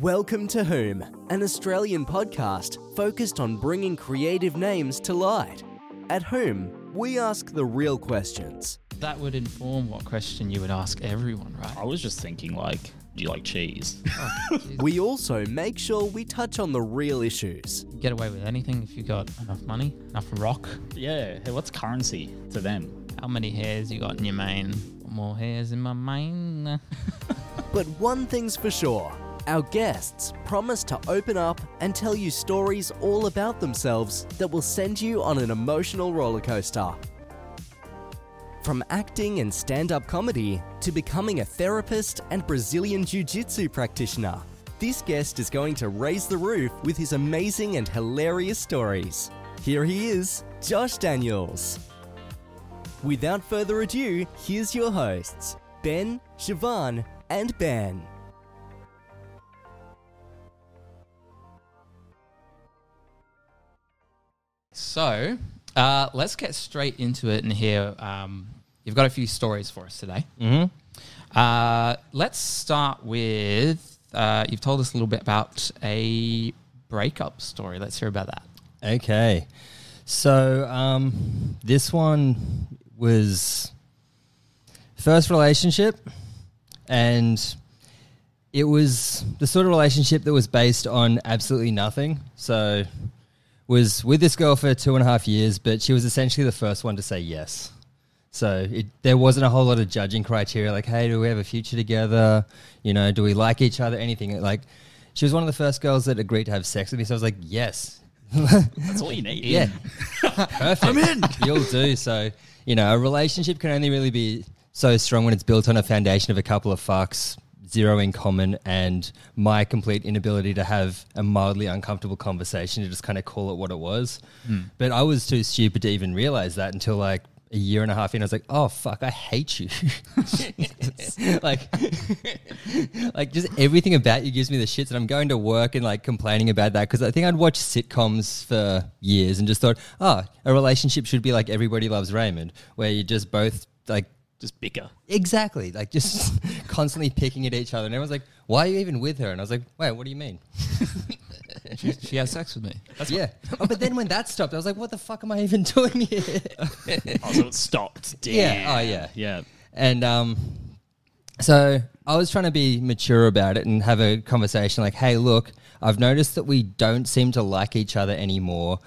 Welcome to Whom, an Australian podcast focused on bringing creative names to light. At Whom, we ask the real questions. That would inform what question you would ask everyone, right? I was just thinking, like, do you like cheese? Oh. We also make sure we touch on the real issues. Get away with anything if you got enough money, enough rock. yeah. Hey, what's currency to them? How many hairs you got in your mane? More hairs in my mane. But one thing's for sure our guests promise to open up and tell you stories all about themselves that will send you on an emotional roller coaster. From acting and stand up comedy to becoming a therapist and Brazilian Jiu Jitsu practitioner, this guest is going to raise the roof with his amazing and hilarious stories. Here he is, Josh Daniels. Without further ado, here's your hosts, Ben, Siobhan, and Ben. So, uh, let's get straight into it and hear. Um, you've got a few stories for us today. Mm-hmm. Uh, let's start with. Uh, you've told us a little bit about a breakup story. Let's hear about that. Okay. So um, this one was first relationship, and it was the sort of relationship that was based on absolutely nothing. So was with this girl for two and a half years, but she was essentially the first one to say yes. So it, there wasn't a whole lot of judging criteria, like, hey, do we have a future together? You know, do we like each other? Anything like. She was one of the first girls that agreed to have sex with me, so I was like, yes, That's all you need. yeah. Perfect. I'm in. You'll do. So, you know, a relationship can only really be so strong when it's built on a foundation of a couple of fucks, zero in common, and my complete inability to have a mildly uncomfortable conversation to just kind of call it what it was. Hmm. But I was too stupid to even realize that until like a year and a half in, I was like, oh fuck, I hate you. like, like just everything about you gives me the shits, and I'm going to work and like complaining about that because I think I'd watched sitcoms for years and just thought, oh, a relationship should be like Everybody Loves Raymond, where you just both like Just bicker. exactly like just constantly picking at each other, and everyone's like, why are you even with her? And I was like, wait, what do you mean? She, she has sex with me. yeah, oh, but then when that stopped, I was like, what the fuck am I even doing here? Oh, so it stopped. Damn. Yeah. Oh, yeah. Yeah. And um, so I was trying to be mature about it and have a conversation like, hey, look, I've noticed that we don't seem to like each other anymore.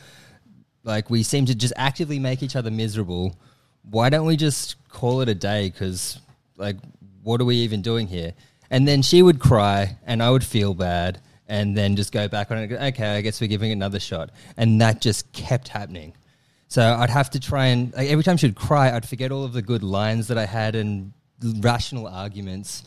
Like, we seem to just actively make each other miserable. Why don't we just call it a day? Because, like, what are we even doing here? And then she would cry and I would feel bad and then just go back on it. Okay, I guess we're giving it another shot. And that just kept happening. So I'd have to try and like, every time she'd cry, I'd forget all of the good lines that I had and rational arguments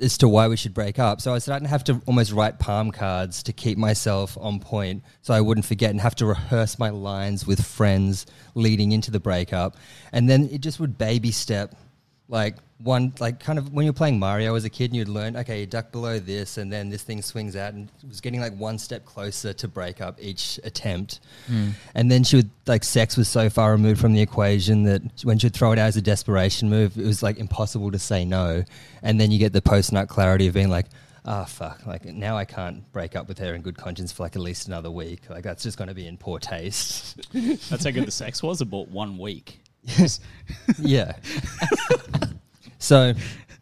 as to why we should break up. So I started to have to almost write palm cards to keep myself on point, so I wouldn't forget and have to rehearse my lines with friends leading into the breakup, and then it just would baby step. Like one, like kind of when you're playing Mario as a kid, and you'd learn, okay, you duck below this, and then this thing swings out, and it was getting like one step closer to break up each attempt. And then she would like sex was so far removed from the equation that when she'd throw it out as a desperation move, it was like impossible to say no. And then you get the post nut clarity of being like, ah, fuck, like now I can't break up with her in good conscience for like at least another week. Like that's just going to be in poor taste. That's how good the sex was. About one week. Yeah. so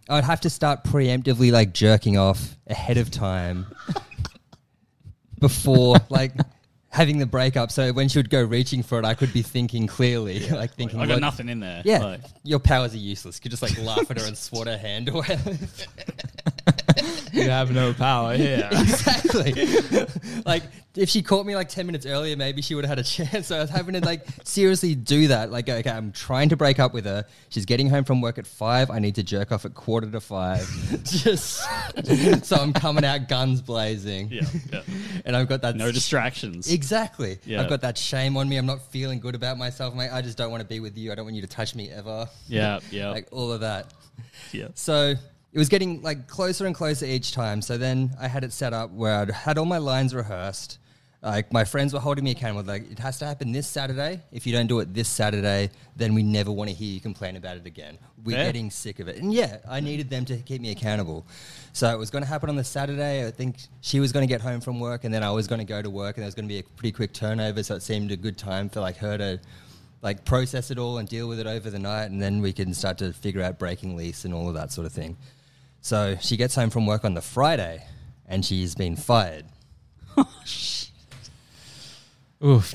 I'd have to start preemptively like jerking off ahead of time before like having the breakup. So when she would go reaching for it, I could be thinking clearly, like thinking, I got "Look, nothing in there. Yeah, Like, your powers are useless. You could just like laugh at her and swat her hand away. You have no power here. exactly. like if she caught me like ten minutes earlier, maybe she would have had a chance. So I was having to like seriously do that. Like, okay, I'm trying to break up with her. She's getting home from work at five. I need to jerk off at quarter to five. Just so I'm coming out guns blazing. yeah. yeah. And I've got that No distractions. Exactly. Yeah. I've got that shame on me. I'm not feeling good about myself. I'm like, I just don't want to be with you. I don't want you to touch me ever. Yeah. Yeah. Like all of that. yeah. So it was getting like closer and closer each time. So then I had it set up where I'd had all my lines rehearsed. Like my friends were holding me accountable. Like it has to happen this Saturday. If you don't do it this Saturday, then we never want to hear you complain about it again. We're Fair. getting sick of it. And yeah, I needed them to keep me accountable. So it was going to happen on the Saturday. I think she was going to get home from work, and then I was going to go to work, and there was going to be a pretty quick turnover. So it seemed a good time for like her to like process it all and deal with it over the night, and then we can start to figure out breaking lease and all of that sort of thing. So she gets home from work on the Friday, and she's been fired. Oof.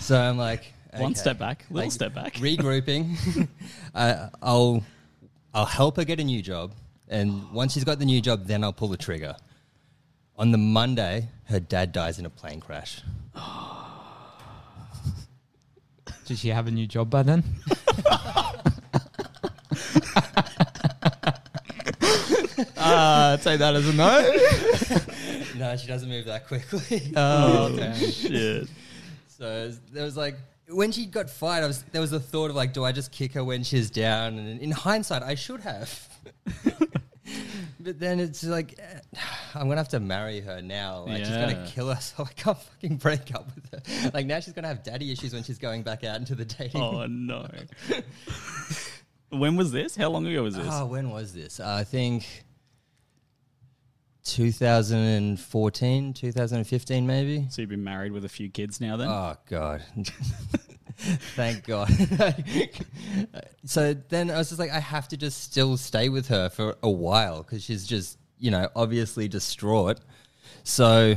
So I'm like, One step back, little Like, step back. regrouping. uh, I'll I'll help her get a new job, and once she's got the new job, then I'll pull the trigger. On the Monday, her dad dies in a plane crash. Did she have a new job by then? uh, take that as a no. No, she doesn't move that quickly. Oh, damn. Shit. So there was like when she got fired, I was there was a thought of like, do I just kick her when she's down? And in hindsight, I should have. but then it's like, I'm gonna have to marry her now. Like she's Yeah. gonna kill us. So I can't fucking break up with her. Like now she's gonna have daddy issues when she's going back out into the dating. Oh no. when was this? How long ago was this? Oh, when was this? Uh, I think 2014, 2015, maybe. So you've been married with a few kids now then? Oh God. Thank God. so then I was just like, I have to just still stay with her for a while because she's just, you know, obviously distraught. So,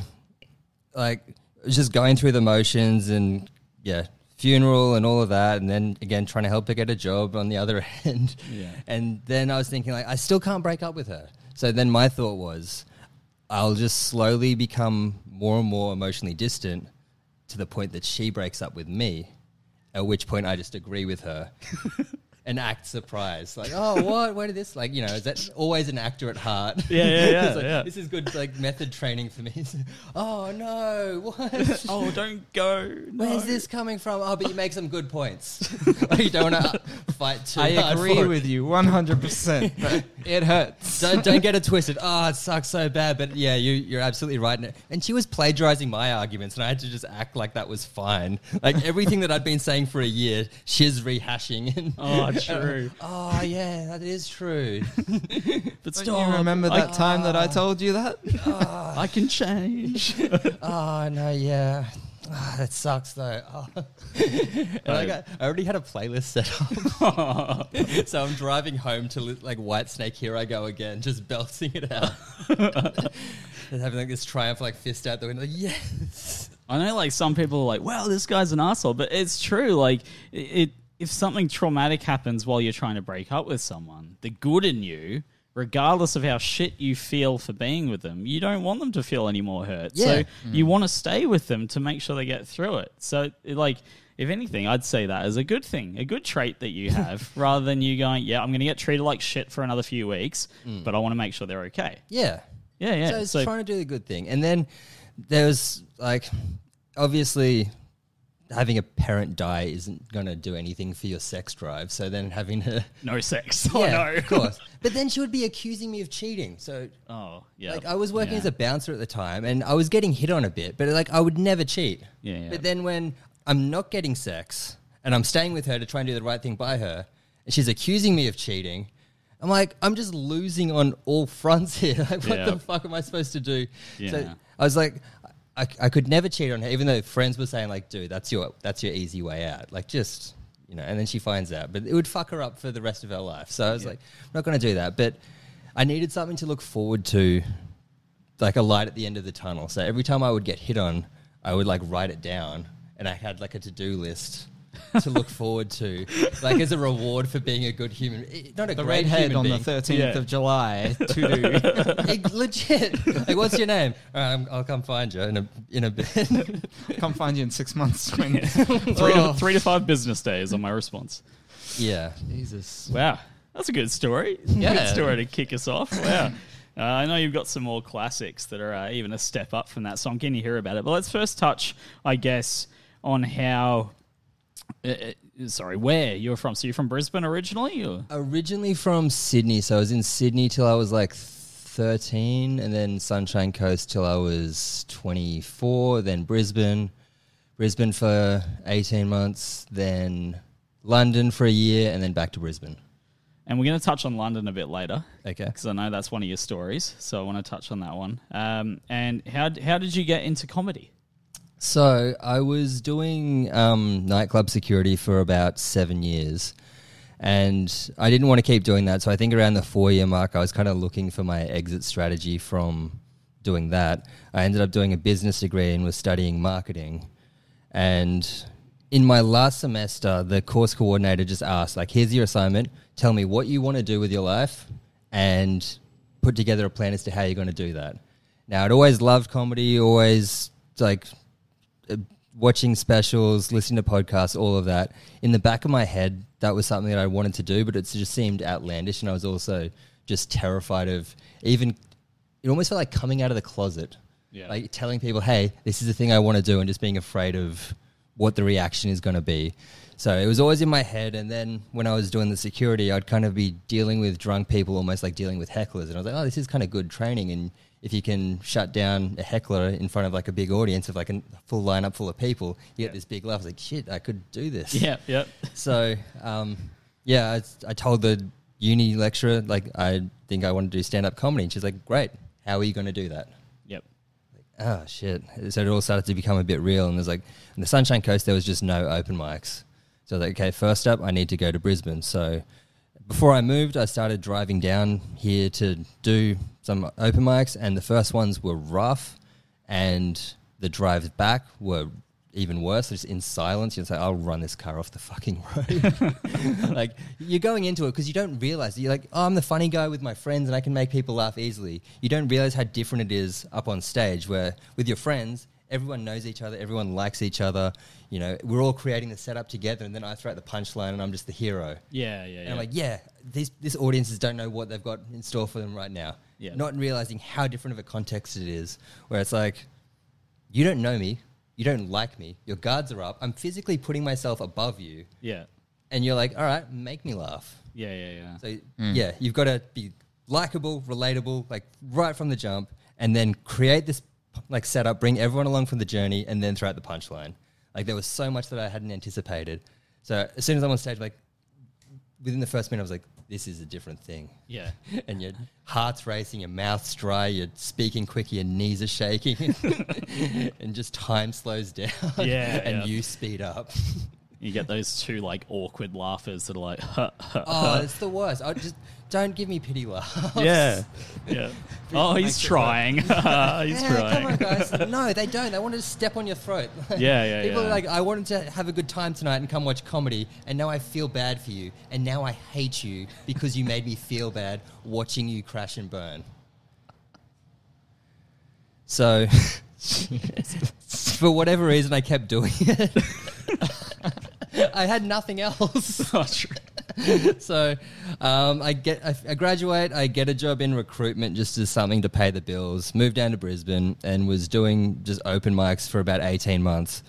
like, just going through the motions and, yeah, funeral and all of that. And then again, trying to help her get a job on the other end. Yeah. And then I was thinking, like, I still can't break up with her. So then my thought was, I'll just slowly become more and more emotionally distant to the point that she breaks up with me, at which point I just agree with her and act surprise. Like, oh, what? Where did this? Like, you know, is that always an actor at heart? Yeah, yeah, yeah, like, yeah. This is good, like, method training for me. oh, no. What? oh, don't go. Where's this coming from? Oh, but you make some good points. like, you don't want to fight too I hard agree for it. with you 100%. but it hurts. don't, don't get it twisted. Oh, it sucks so bad. But yeah, you, you're absolutely right. And- And she was plagiarizing my arguments, and I had to just act like that was fine. Like everything that I'd been saying for a year, she's rehashing. And, Oh, true. oh, yeah, that is true. But Don't stop. you remember I, that time that I told you that? I can change. oh, no, yeah. Ah, that sucks though. Oh. and like, I, I already had a playlist set up, so I'm driving home to li- like Whitesnake. Here I go again, just belting it out, and having like this triumph, like fist out the window. Like, yes, I know, like some people are like, "Wow, this guy's an asshole," but it's true. Like, it, it if something traumatic happens while you're trying to break up with someone, the good in you, regardless of how shit you feel for being with them, you don't want them to feel any more hurt. So Yeah. Mm. you want to stay with them to make sure they get through it. So, like. If anything, I'd say that is a good thing, a good trait that you have, rather than you going, "Yeah, I'm going to get treated like shit for another few weeks, mm. but I want to make sure they're okay." yeah. Yeah, yeah. So it's So, trying to do the good thing, and then there's like obviously having a parent die isn't going to do anything for your sex drive. So then having her no sex. Oh yeah, no. of course. But then she would be accusing me of cheating. So Oh yeah. Like I was working Yeah. as a bouncer at the time, and I was getting hit on a bit, but like I would never cheat. Yeah, yeah. But then when I'm not getting sex and I'm staying with her to try and do the right thing by her, and she's accusing me of cheating, I'm like, I'm just losing on all fronts here. Like, what Yeah. the fuck am I supposed to do? Yeah. So I was like. I, I could never cheat on her, even though friends were saying like, "Dude, that's your that's your easy way out." Like, just you know. And then she finds out, but it would fuck her up for the rest of her life. So I was like, "I'm not going to do that." But I needed something to look forward to like a light at the end of the tunnel. So every time I would get hit on, I would like write it down and I had like a to do list to look forward to, like as a reward for being a good human. eh, Not a The great redhead human on the 13th Yeah. of July to do. Legit. Like, what's your name? All right, I'm- I'll come find you in a in a bit. Come find you in six months. Twin. three, Oh. to, three to five business days on my response. yeah. Jesus. Wow, that's a good story. Yeah. Good story to kick us off. Wow. Uh, I know you've got some more classics that are uh, even a step up from that, so I'm keen to hear about it. But let's first touch, I guess, on how. Uh, uh, sorry, where you're from. So you're from Brisbane originally? Or? Originally from Sydney, so I was in Sydney till I was like 13, and then Sunshine Coast till I was 24, then Brisbane, Brisbane for 18 months, then London for a year, and then back to Brisbane. And we're going to touch on London a bit later Okay. because I know that's one of your stories. So I want to touch on that one. Um, and how how did you get into comedy? So I was doing um, nightclub security for about seven years, and I didn't want to keep doing that. So I think around the four year mark, I was kind of looking for my exit strategy from doing that. I ended up doing a business degree and was studying marketing. And in my last semester, the course coordinator just asked, like, here's your assignment. Tell me what you want to do with your life and put together a plan as to how you're going to do that. Now, I'd always loved comedy, always like watching specials, listening to podcasts, all of that. In the back of my head, that was something that I wanted to do, but it just seemed outlandish. And I was also just terrified of even, it almost felt like coming out of the closet. Yeah. Like telling people, hey, this is the thing I want to do, and just being afraid of what the reaction is going to be. So it was always in my head. And then when I was doing the security, I'd kind of be dealing with drunk people, almost like dealing with hecklers. And I was like, oh, this is kind of good training. And if you can shut down a heckler in front of like a big audience of like a full lineup full of people, you get this big laugh. I was like, shit, I could do this. Yeah, yep. So, um, yeah, I, I told the uni lecturer, like, I think I want to do stand up comedy. And she's like, great. How are you going to do that? Yep. oh shit. So it all started to become a bit real. And there's like, in the Sunshine Coast, there was just no open mics. So like, okay, first up, I need to go to Brisbane. So before I moved, I started driving down here to do some open mics. And the first ones were rough. And the drives back were even worse, just in silence. Just like, I'll run this car off the fucking road. like, you're going into it because you don't realize, you're like, oh, I'm the funny guy with my friends and I can make people laugh easily. You don't realize how different it is up on stage where with your friends, everyone knows each other, everyone likes each other. You know, we're all creating the setup together and then I throw out the punchline and I'm just the hero. Yeah, yeah, yeah. And yeah. I'm like, yeah, these this audiences don't know what they've got in store for them right now. Yeah. Not realizing how different of a context it is, where it's like, you don't know me, you don't like me, your guards are up, I'm physically putting myself above you, yeah, and you're like, all right, make me laugh. yeah, yeah, yeah. So mm. yeah, you've got to be likable, relatable, like right from the jump, and then create this like setup, bring everyone along from the journey, and then throw out the punchline. Like there was so much that I hadn't anticipated. So as soon as I'm on stage, like within the first minute, I was like, this is a different thing. yeah. And your heart's racing, your mouth's dry, you're speaking quick, your knees are shaking, and just time slows down. Yeah, and yeah. you speed up. You get those two like awkward laughers that are like, oh, it's the worst. I just don't give me pity laughs. yeah, yeah. Oh, he's trying. he's Yeah, come on, guys. No, they don't. They want to step on your throat. Yeah, yeah, People yeah. are like, I wanted to have a good time tonight and come watch comedy, and now I feel bad for you, and now I hate you because you made me feel bad watching you crash and burn. So, for whatever reason, I kept doing it. I had nothing else. True. so um, I get I, I graduate. I get a job in recruitment just as something to pay the bills. Moved down to Brisbane and was doing just open mics for about eighteen months.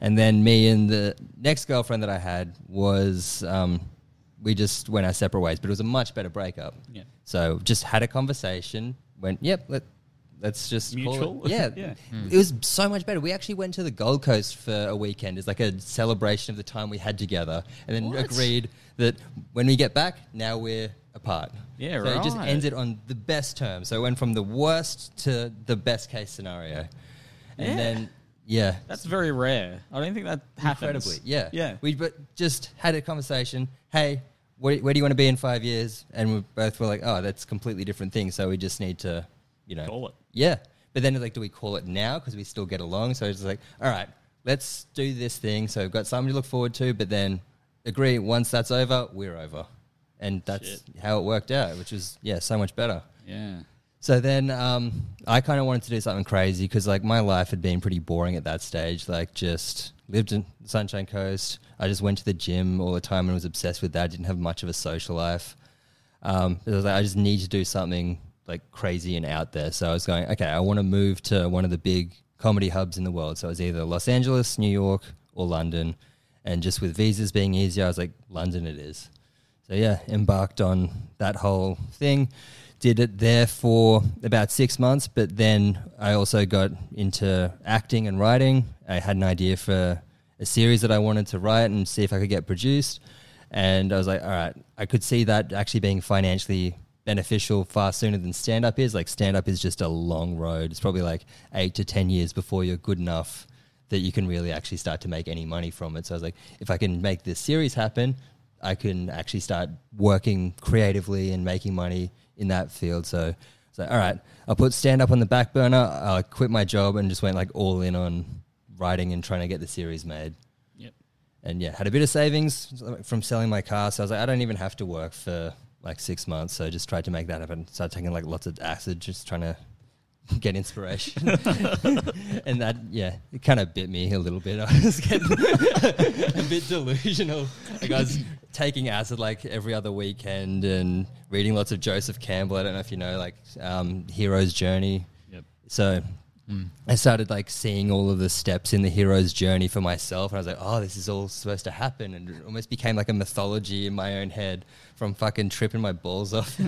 And then me and the next girlfriend that I had was um, we just went our separate ways, but it was a much better breakup. Yeah. So just had a conversation. Went, yep, let, let's just it- Mutual? Yeah, Yeah. it was so much better. We actually went to the Gold Coast for a weekend as like a celebration of the time we had together, and then What? agreed that when we get back, now we're apart. Yeah, right. so it just right. ends it on the best terms. So it went from the worst to the best case scenario, and Yeah. then yeah, That's very rare. I don't think that happens. incredibly, yeah, Yeah. We but just had a conversation. Hey, where, where do you want to be in five years? And we both were like, oh, that's completely different thing. So we just need to, you know, Call it. Yeah, but then like, do we call it now because we still get along? So it's like, all right, let's do this thing. So we've got something to look forward to, but then agree once that's over, we're over, and that's Shit. how it worked out, which was yeah, so much better. Yeah. So then um, I kind of wanted to do something crazy because like my life had been pretty boring at that stage. Like just lived in the Sunshine Coast. I just went to the gym all the time and was obsessed with that. I Didn't have much of a social life. Um, it was like I just need to do something like crazy and out there. So I was going, okay, I want to move to one of the big comedy hubs in the world. So it was either Los Angeles, New York, or London. And just with visas being easier, I was like, London it is. So yeah, embarked on that whole thing. did it there for about six months, but then I also got into acting and writing. I had an idea for a series that I wanted to write and see if I could get produced. And I was like, all right, I could see that actually being financially beneficial far sooner than stand up is. Like, stand up is just a long road. It's probably like eight to 10 years before you're good enough that you can really actually start to make any money from it. So I was like, if I can make this series happen, I can actually start working creatively and making money in that field. So it's like, all right, I'll put stand up on the back burner. I quit my job and just went like all in on writing and trying to get the series made. Yep. And yeah, had a bit of savings from selling my car. So I was like, I don't even have to work for like six months. So just tried to make that happen. Started taking like lots of acid, just trying to get inspiration. and that, yeah, it kind of bit me a little bit. I was getting a bit delusional. Like I was taking acid like every other weekend and reading lots of Joseph Campbell. I don't know if you know, like um, Hero's Journey. Yep. So I started like seeing all of the steps in the hero's journey for myself, and I was like, "Oh, this is all supposed to happen," and it almost became like a mythology in my own head from fucking tripping my balls off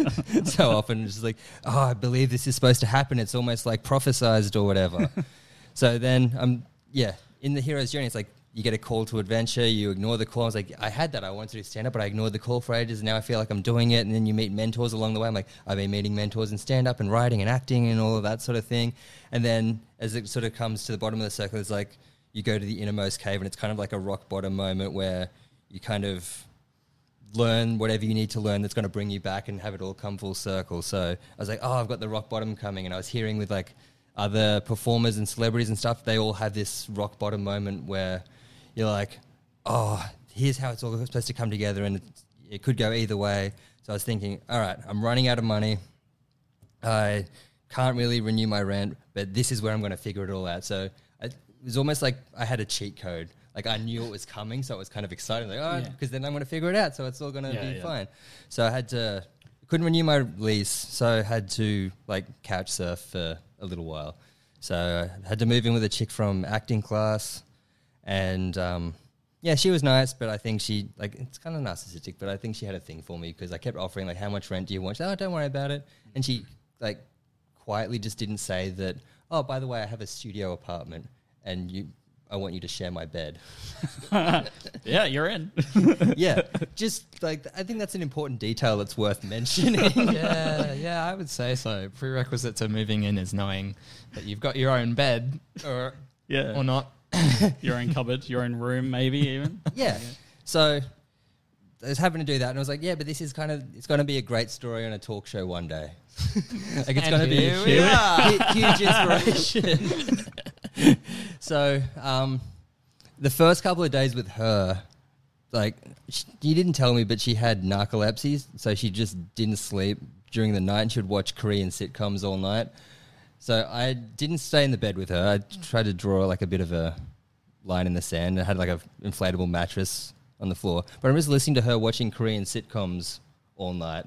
so often. Just like, "Oh, I believe this is supposed to happen." It's almost like prophesized or whatever. so then, um, yeah, in the hero's journey, it's like you get a call to adventure, you ignore the call. I was like, I had that. I wanted to do stand up, but I ignored the call for ages. And now I feel like I'm doing it. And then you meet mentors along the way. I'm like, I've been meeting mentors in stand up and writing and acting and all of that sort of thing. And then as it sort of comes to the bottom of the circle, it's like you go to the innermost cave and it's kind of like a rock bottom moment where you kind of learn whatever you need to learn that's going to bring you back and have it all come full circle. So I was like, oh, I've got the rock bottom coming. And I was hearing with like other performers and celebrities and stuff, they all have this rock bottom moment where you're like, oh, here's how it's all supposed to come together, and it could go either way. So I was thinking, all right, I'm running out of money. I can't really renew my rent, but this is where I'm going to figure it all out. So I, it was almost like I had a cheat code. Like I knew it was coming, so it was kind of exciting. Like, oh, Yeah. because then I'm going to figure it out. So it's all going to Yeah, be yeah. fine. So I had to couldn't renew my lease, so I had to like couch surf for a little while. So I had to move in with a chick from acting class, and um, yeah, she was nice, but I think she like it's kind of narcissistic, but I think she had a thing for me because I kept offering like, how much rent do you want? She's like, oh, don't worry about it, and she like quietly just didn't say that. Oh, by the way, I have a studio apartment, and you. I want you to share my bed. Yeah, you're in. yeah, just like I think that's an important detail that's worth mentioning. yeah, yeah, I would say so. Prerequisite to moving in is knowing that you've got your own bed or yeah. or not. your own cupboard, your own room, maybe even. Yeah. So I was having to do that, and I was like, "Yeah, but this is kind of it's going to be a great story on a talk show one day. like it's going to be a huge, huge inspiration." so um, the first couple of days with her, like she, you didn't tell me, but she had narcolepsy, so she just didn't sleep during the night, and she would watch Korean sitcoms all night. So I didn't stay in the bed with her. I tried to draw like a bit of a line in the sand. I had like an inflatable mattress on the floor. But I'm just listening to her watching Korean sitcoms all night.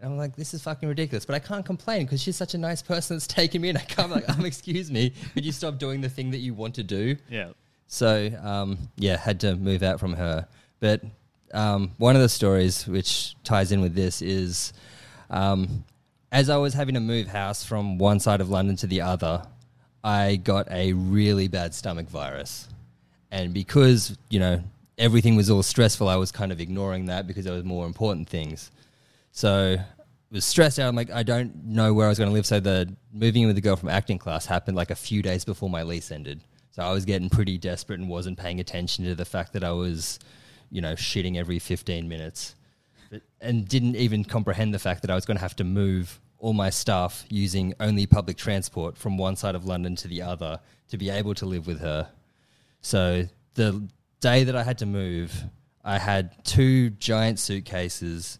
And I'm like, this is fucking ridiculous. But I can't complain because she's such a nice person that's taken me in. I can't like, um, excuse me, could you stop doing the thing that you want to do? Yeah. So um, yeah, had to move out from her. But um, one of the stories which ties in with this is, um, as I was having to move house from one side of London to the other, I got a really bad stomach virus, and because you know everything was all stressful, I was kind of ignoring that because there was more important things. So was stressed out. I'm like, I don't know where I was going to live. So the moving in with the girl from acting class happened like a few days before my lease ended. So I was getting pretty desperate and wasn't paying attention to the fact that I was, you know, shitting every 15 minutes, and didn't even comprehend the fact that I was going to have to move all my stuff using only public transport from one side of London to the other to be able to live with her. So the day that I had to move, I had two giant suitcases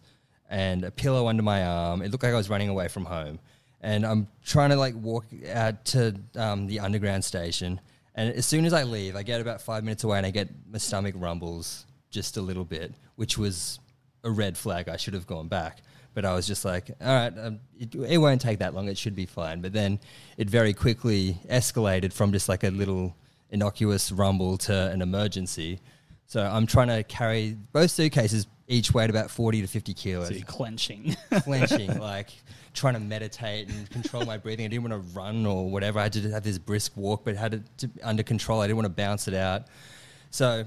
and a pillow under my arm. It looked like I was running away from home. And I'm trying to like walk out to um, the underground station. And as soon as I leave, I get about five minutes away and I get my stomach rumbles just a little bit, which was a red flag. I should have gone back. But I was just like, all right, um, it, it won't take that long. It should be fine. But then it very quickly escalated from just like a little innocuous rumble to an emergency. So I'm trying to carry both suitcases each weighed about 40 to 50 kilos So you're clenching. clenching, like trying to meditate and control my breathing. I didn't want to run or whatever. I had to have this brisk walk, but had it to, under control. I didn't want to bounce it out. So,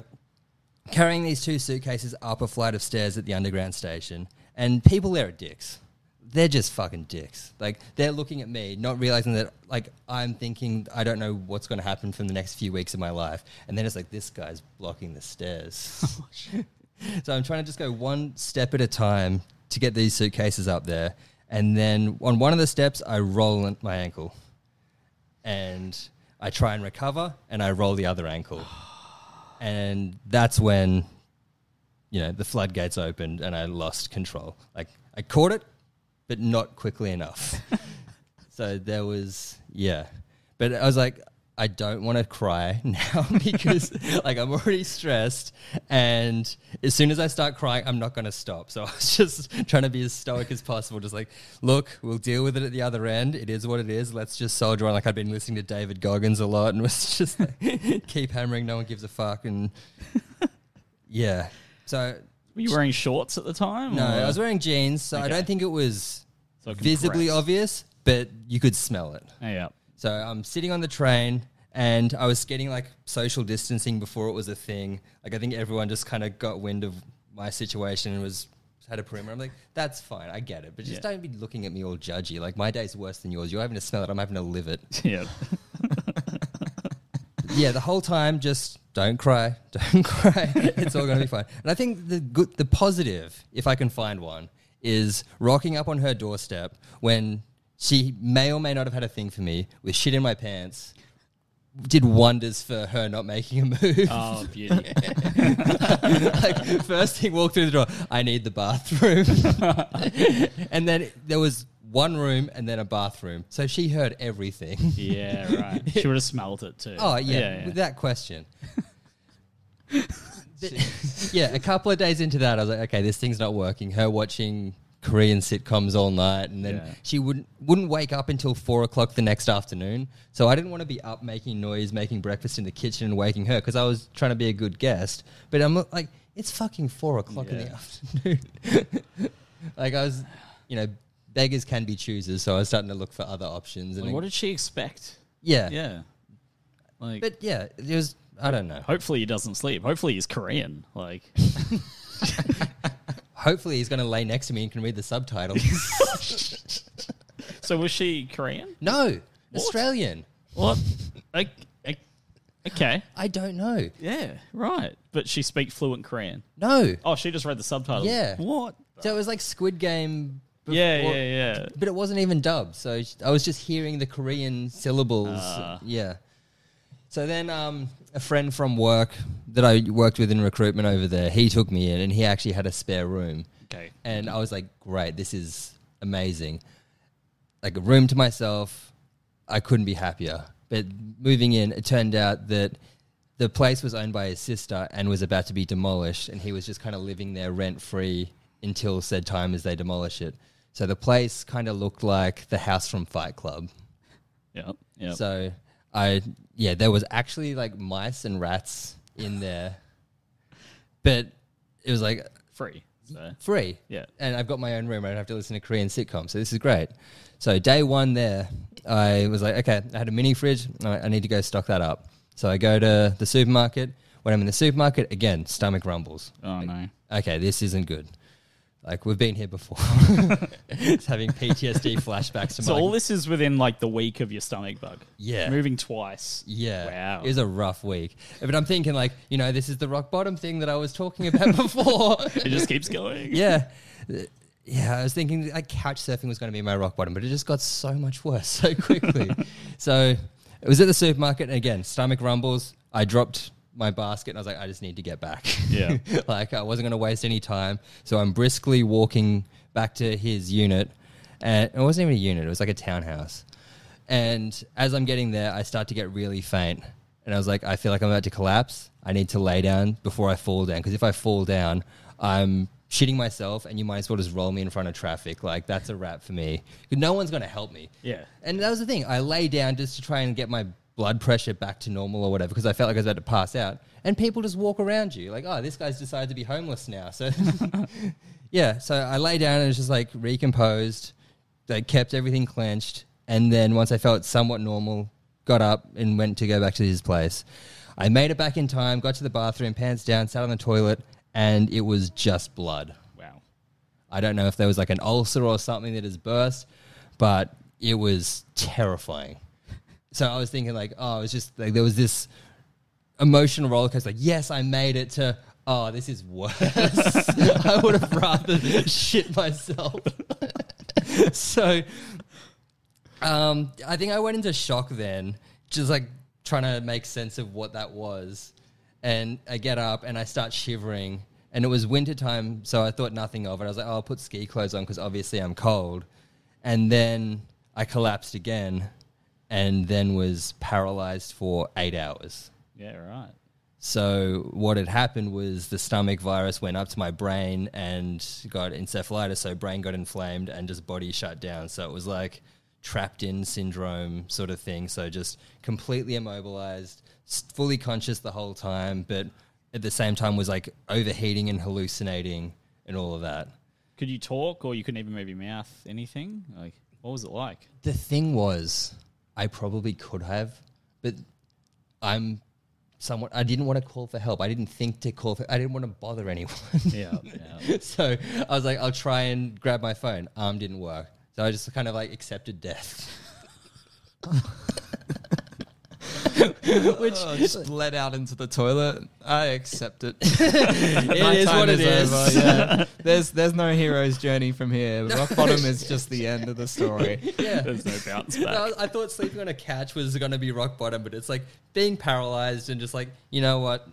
carrying these two suitcases up a flight of stairs at the underground station, and people there are dicks. They're just fucking dicks. Like they're looking at me, not realizing that like I'm thinking I don't know what's going to happen from the next few weeks of my life, and then it's like this guy's blocking the stairs. Oh, so I'm trying to just go one step at a time to get these suitcases up there. And then on one of the steps, I roll my ankle. And I try and recover and I roll the other ankle. And that's when, you know, the floodgates opened and I lost control. Like I caught it, but not quickly enough. so there was, yeah. But I was like, I don't want to cry now because like I'm already stressed and as soon as I start crying I'm not going to stop. So I was just trying to be as stoic as possible just like look, we'll deal with it at the other end. It is what it is. Let's just soldier on like I'd been listening to David Goggins a lot and was just like keep hammering no one gives a fuck and yeah. So Were you wearing shorts at the time? no, or- I was wearing jeans, so I Okay. don't think it was So visibly compressed. obvious, but you could smell it. Yeah. So I'm sitting on the train and I was getting like social distancing before it was a thing. Like I think everyone just kind of got wind of my situation and was had a perimeter. I'm like, that's fine, I get it, but just Yeah. don't be looking at me all judgy. Like my day's worse than yours. You're having to smell it. I'm having to live it. Yeah. yeah, the whole time, just don't cry, don't cry. it's all gonna be fine. And I think the good, the positive, if I can find one, is rocking up on her doorstep when she may or may not have had a thing for me with shit in my pants. Did wonders for her not making a move. Oh, beauty. like first thing walked through the door, I need the bathroom. and then there was one room and then a bathroom. So she heard everything. yeah, right. She would have smelled it too. Oh yeah, yeah. without question. Yeah, a couple of days into that, I was like, okay, this thing's not working. Her watching Korean sitcoms all night, and then Yeah. she wouldn't wouldn't wake up until four o'clock the next afternoon. So I didn't want to be up making noise, making breakfast in the kitchen, and waking her because I was trying to be a good guest. But I'm like, it's fucking four o'clock in the afternoon. like I was, you know, beggars can be choosers. So I was starting to look for other options. And Like, what did she expect? yeah, Yeah. Like, but yeah, it was. I don't know. hopefully he doesn't sleep. Hopefully he's Korean. Like, Hopefully, he's going to lay next to me and can read the subtitles. so was she Korean? no, Australian. What? Like, like, okay. I don't know. Yeah, right. But she speaks fluent Korean. No. Oh, she just read the subtitles. Yeah. What? So it was like Squid Game. Before- Yeah, yeah, yeah. But it wasn't even dubbed, so I was just hearing the Korean syllables. Ah. yeah. So then, um, a friend from work that I worked with in recruitment over there, he took me in, and he actually had a spare room. Okay. And I was like, great, this is amazing. Like a room to myself, I couldn't be happier. But moving in, it turned out that the place was owned by his sister and was about to be demolished, and he was just kind of living there rent free until said time as they demolish it. So the place kind of looked like the house from Fight Club. Yeah. Yep. So I, yeah, there was actually like mice and rats in there, but it was like Free. So. free. Yeah. And I've got my own room. I don't have to listen to Korean sitcoms. So this is great. So day one there, I was like, okay, I had a mini fridge. I I need to go stock that up. So I go to the supermarket. When I'm in the supermarket, again, stomach rumbles. Oh no. Okay, this isn't good. Like we've been here before. it's having PTSD flashbacks to So my all this is within like the week of your stomach bug. Yeah. Moving twice. Yeah. Wow. It was a rough week. But I'm thinking like, you know, this is the rock bottom thing that I was talking about before. It just keeps going. yeah. Yeah, I was thinking like couch surfing was going to be my rock bottom, but it just got so much worse so quickly. so it was at the supermarket, and again, stomach rumbles. I dropped my basket, and I was like, I just need to get back. Yeah. like I wasn't going to waste any time, so I'm briskly walking back to his unit, and it wasn't even a unit; it was like a townhouse. And as I'm getting there, I start to get really faint, and I was like, I feel like I'm about to collapse. I need to lay down before I fall down, because if I fall down, I'm shitting myself, and you might as well just roll me in front of traffic. Like that's a wrap for me. No one's going to help me. Yeah. And that was the thing. I lay down just to try and get my blood pressure back to normal or whatever because I felt like I was about to pass out. And people just walk around you like, oh, this guy's decided to be homeless now. So yeah, so I lay down and it was just like recomposed, like kept everything clenched, and then once I felt somewhat normal, got up and went to go back to his place. I made it back in time, got to the bathroom, pants down, sat on the toilet, and it was just blood. Wow. I don't know if there was like an ulcer or something that has burst, but it was terrifying. So I was thinking like, oh, it was just like there was this emotional roller coaster. Like, yes, I made it to. Oh, this is worse. I would have rather shit myself. so, um, I think I went into shock then, just like trying to make sense of what that was. And I get up and I start shivering. And it was winter time, so I thought nothing of it. I was like, oh, I'll put ski clothes on because obviously I'm cold. And then I collapsed again and then was paralyzed for eight hours. Yeah, right. So what had happened was the stomach virus went up to my brain and got encephalitis. So brain got inflamed and just body shut down. So it was like trapped in syndrome sort of thing. So just completely immobilized, fully conscious the whole time, but at the same time was like overheating and hallucinating and all of that. Could you talk, or you couldn't even move your mouth anything? Like, what was it like? The thing was, I probably could have, but I'm somewhat. I didn't want to call for help. I didn't think to call for. I didn't want to bother anyone. Yeah, yeah. so I was like, I'll try and grab my phone. Arm didn't work, so I just kind of like accepted death. Which oh, just bled out into the toilet. I accept it. it is what it is. Over, yeah. There's there's no hero's journey from here. Rock bottom is just the end of the story. yeah. There's no bounce No, back. I thought sleeping on a couch was going to be rock bottom, but it's like being paralyzed and just like, you know what?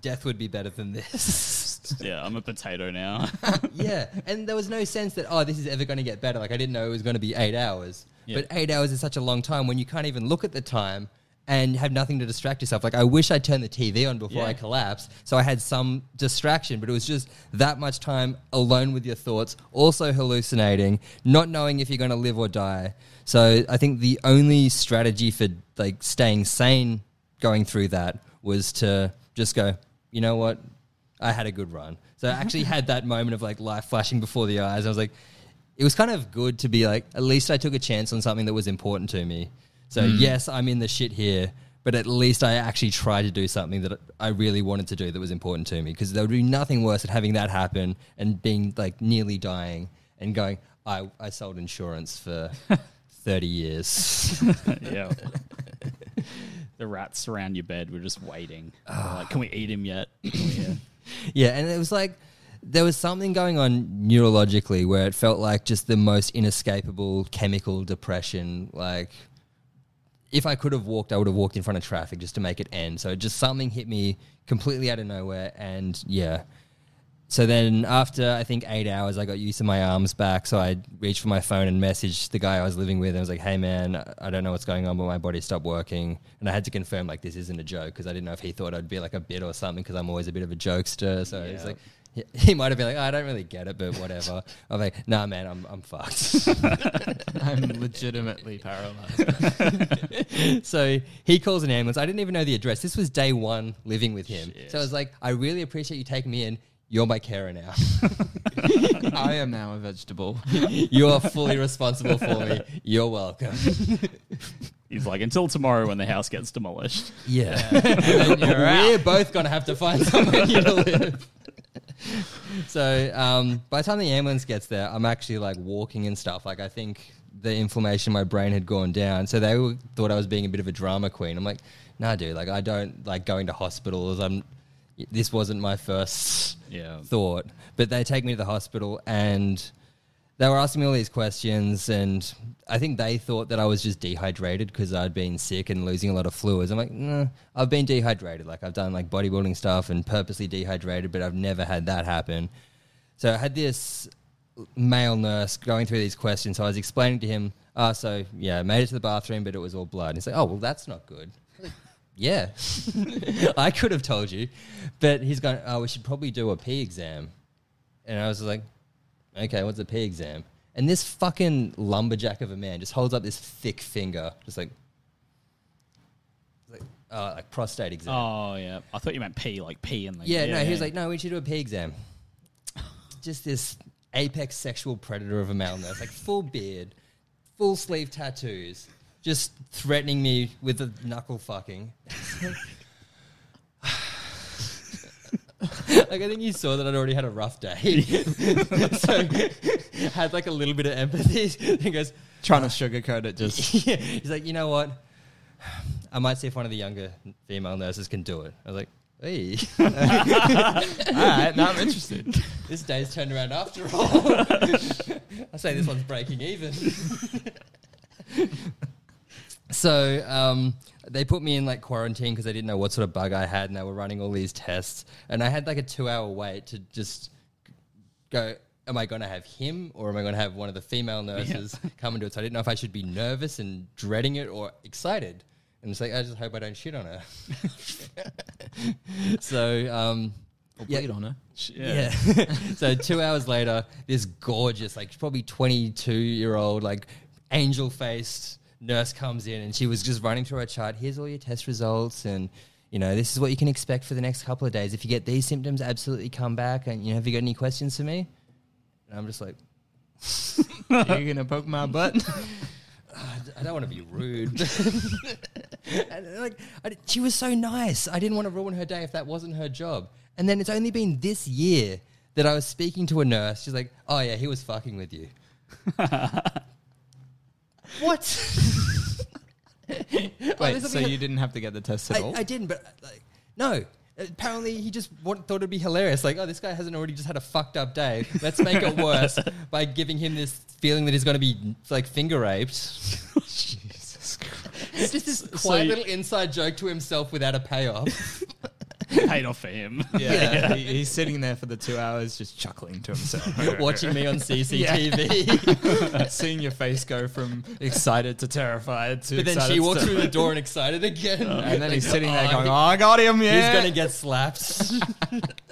Death would be better than this. yeah, I'm a potato now. yeah. And there was no sense that, oh, this is ever going to get better. Like, I didn't know it was going to be eight hours. Yeah. But eight hours is such a long time when you can't even look at the time and have nothing to distract yourself. Like, I wish I'd turned the TV on before Yeah. I collapsed so I had some distraction, but it was just that much time alone with your thoughts, also hallucinating, not knowing if you're going to live or die. So I think the only strategy for like staying sane going through that was to just go, you know what? I had a good run. So I actually had that moment of like life flashing before the eyes. I was like, it was kind of good to be like, at least I took a chance on something that was important to me. So yes, I'm in the shit here, but at least I actually tried to do something that I really wanted to do that was important to me. Because there would be nothing worse than having that happen and being like nearly dying and going, I, I sold insurance for 30 years. yeah. the rats around your bed. We're just waiting. They're like, can we eat him yet? Uh, Yeah, and it was like there was something going on neurologically where it felt like just the most inescapable chemical depression. Like, if I could have walked, I would have walked in front of traffic just to make it end. So just something hit me completely out of nowhere, and yeah. So then, after I think eight hours, I got used to my arms back. So I reached for my phone and messaged the guy I was living with, and I was like, "Hey, man, I don't know what's going on, but my body stopped working." And I had to confirm like this isn't a joke because I didn't know if he thought I'd be like a bit or something because I'm always a bit of a jokester. So he's Yeah. like, he, he might have been like, oh, "I don't really get it, but whatever." I'm like, "Nah, man, I'm I'm fucked." I'm legitimately paralyzed. so he calls an ambulance. I didn't even know the address. This was day one living with him. So I was like, I really appreciate you taking me in. You're my carer now. I am now a vegetable. you are fully responsible for me. You're welcome. he's like, until tomorrow when the house gets demolished. Yeah. And We're both going to have to find somewhere new to live. so um, by the time the ambulance gets there, I'm actually like walking and stuff. Like I think the inflammation in my brain had gone down. So they were, thought I was being a bit of a drama queen. I'm like, nah, dude. Like I don't like going to hospitals. I'm. This wasn't my first Yeah. thought, but they take me to the hospital and they were asking me all these questions, and I think they thought that I was just dehydrated because I'd been sick and losing a lot of fluids. I'm like, nah, I've been dehydrated. Like I've done like bodybuilding stuff and purposely dehydrated, but I've never had that happen. So I had this male nurse going through these questions. So I was explaining to him, ah, so yeah, I made it to the bathroom, but it was all blood. And he's like, oh, well, that's not good. Yeah, I could have told you, but he's going, oh, we should probably do a pee exam. And I was like, okay, what's a pee exam? And this fucking lumberjack of a man just holds up this thick finger, just like, like, uh, like prostate exam. Oh yeah, I thought you meant pee, like pee in the. Yeah, no, he was like, no, we should do a pee exam. Just this apex sexual predator of a male nurse, like full beard, full sleeve tattoos, just threatening me with a knuckle fucking. like I think you saw that I'd already had a rough day, so had like a little bit of empathy. he goes, Trying to sugarcoat it, just yeah. He's like, you know what? I might see if one of the younger female nurses can do it. I was like, hey. all right. Now I'm interested. This day's turned around after all. I say this one's breaking even. so um, they put me in like quarantine because they didn't know what sort of bug I had, and they were running all these tests. And I had like a two-hour wait to just go. Am I going to have him, or am I going to have one of the female nurses come and do it? So I didn't know if I should be nervous and dreading it or excited. And it's like I just hope I don't shit on her. so um, yeah, Bleed on her. yeah. so two hours later, this gorgeous, like probably 22 year old, like angel faced nurse comes in and she was just running through her chart. Here's all your test results and you know, this is what you can expect for the next couple of days. If you get these symptoms, absolutely come back. And you know, have you got any questions for me? And I'm just like, You're gonna poke my butt. I don't want to be rude. and like, I, she was so nice. I didn't want to ruin her day if that wasn't her job. And then it's only been this year that I was speaking to a nurse. She's like, "Oh yeah, he was fucking with you." What? Wait, so you didn't have to get the test at I, all? I didn't, but like, no. Apparently, he just want, thought it'd be hilarious. Like, oh, this guy hasn't already just had a fucked up day. Let's make it worse by giving him this feeling that he's going to be like finger raped. Jesus Christ. It's just this So quiet you- little inside joke to himself without a payoff. paid off for him. Yeah, he- he's sitting there for the two hours just chuckling to himself. Watching me on CCTV. Seeing your face go from excited to terrified to but then excited she to walks through the door and excited again. And then he's sitting there Oh, going, Oh, I got him, yeah. He's going to get slapped.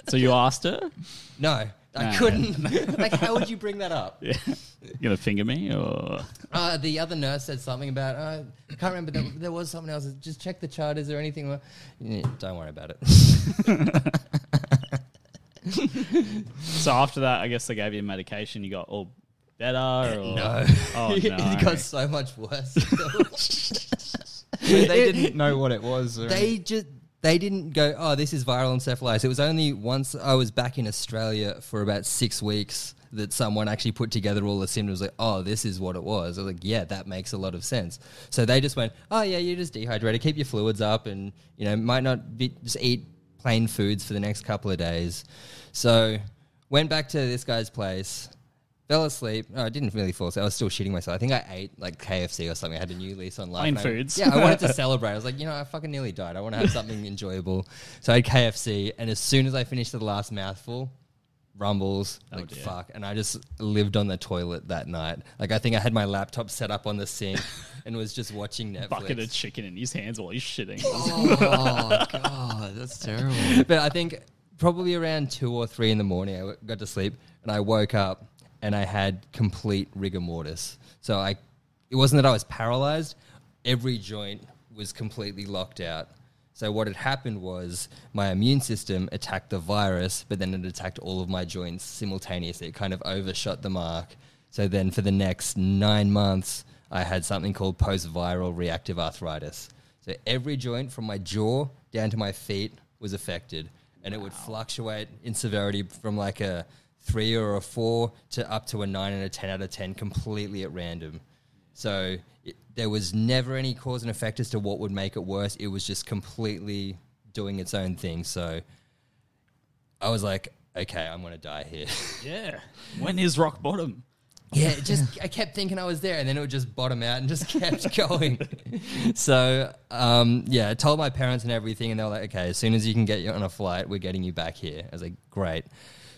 So you asked her, no, I No. couldn't. like, how would you bring that up? "You gonna finger me?" Or Uh, the other nurse said something about, uh, I can't remember, there, there was something else. Just check the chart. Is there anything? wrong?" Yeah, don't worry about it. so after that, I guess they gave you medication. You got all better. Or? no. Oh it no. got so much worse. They didn't know what it was. Or they just they didn't go oh this is viral encephalitis. It was only once i was back in australia for about six weeks that someone actually put together all the symptoms like oh this is what it was. I was like yeah that makes a lot of sense. So they just went oh yeah you're just dehydrated. Keep your fluids up and you know might not be just eat plain foods for the next couple of days. So went back to this guy's place fell asleep. No, I didn't really fall asleep. I was still shitting myself. I think I ate like KFC or something. I had a new lease on life. Plain and I- foods. Yeah, I wanted to celebrate. I was like, you know, I fucking nearly died. I want to have something enjoyable. So I had KFC, and as soon as I finished the last mouthful, rumbles, oh, like dear. fuck. And I just lived on the toilet that night. Like I think I had my laptop set up on the sink and was just watching Netflix. bucket of chicken in his hands while he's shitting. oh god, that's terrible. but I think probably around two or three in the morning, I w- got to sleep and I woke up and I had complete rigor mortis. So I, it wasn't that I was paralyzed; every joint was completely locked out. So what had happened was my immune system attacked the virus, but then it attacked all of my joints simultaneously. It kind of overshot the mark. So then for the next nine months, I had something called post-viral reactive arthritis. So every joint from my jaw down to my feet was affected, and it would fluctuate in severity from like a three or a four to up to a nine and a ten out of ten, completely at random. So it, there was never any cause and effect as to what would make it worse. It was just completely doing its own thing. So I was like, okay, I'm gonna die here. yeah. When is rock bottom? Yeah, it just I kept thinking I was there, and then it would just bottom out and just kept going. so um, yeah, I told my parents and everything, and they were like, "Okay, as soon as you can get you on a flight, we're getting you back here." I was like, "Great."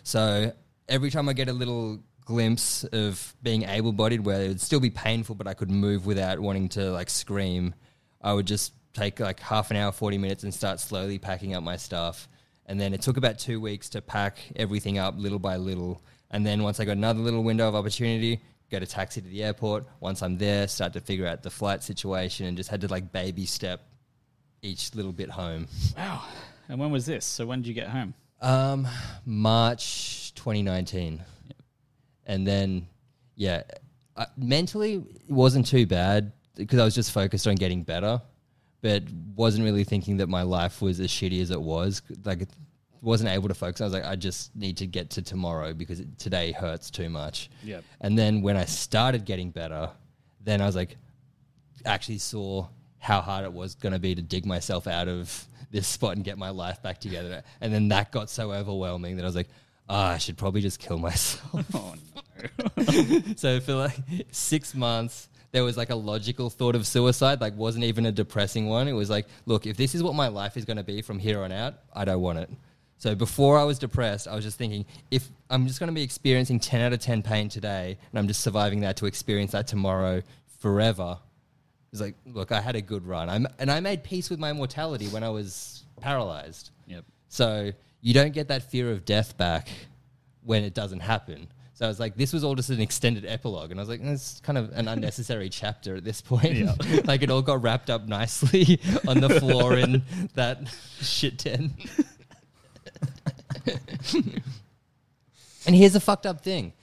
So every time I get a little glimpse of being able-bodied, where it would still be painful, but I could move without wanting to like scream, I would just take like half an hour, forty minutes, and start slowly packing up my stuff. And then it took about two weeks to pack everything up little by little. And then once I got another little window of opportunity, get a taxi to the airport. Once I'm there, start to figure out the flight situation and just had to like baby step each little bit home. Wow. And when was this? So when did you get home? Um, March 2019. And then, yeah, I, mentally it wasn't too bad because I was just focused on getting better, but wasn't really thinking that my life was as shitty as it was. Like, it wasn't able to focus. I was like, I just need to get to tomorrow because it, today hurts too much. Yep. And then when I started getting better, then I was like, actually saw how hard it was going to be to dig myself out of this spot and get my life back together. And then that got so overwhelming that I was like, oh, I should probably just kill myself. Oh no. so for like six months, there was like a logical thought of suicide, like wasn't even a depressing one. It was like, look, if this is what my life is going to be from here on out, I don't want it. So before I was depressed, I was just thinking, if I'm just going to be experiencing 10 out of 10 pain today, and I'm just surviving that to experience that tomorrow forever, it's like, look, I had a good run. I'm, and I made peace with my mortality when I was paralyzed. Yep. So you don't get that fear of death back when it doesn't happen. So I was like, this was all just an extended epilogue. And I was like, it's kind of an unnecessary chapter at this point. Yeah. like it all got wrapped up nicely on the floor in that shit den. and here's a fucked up thing.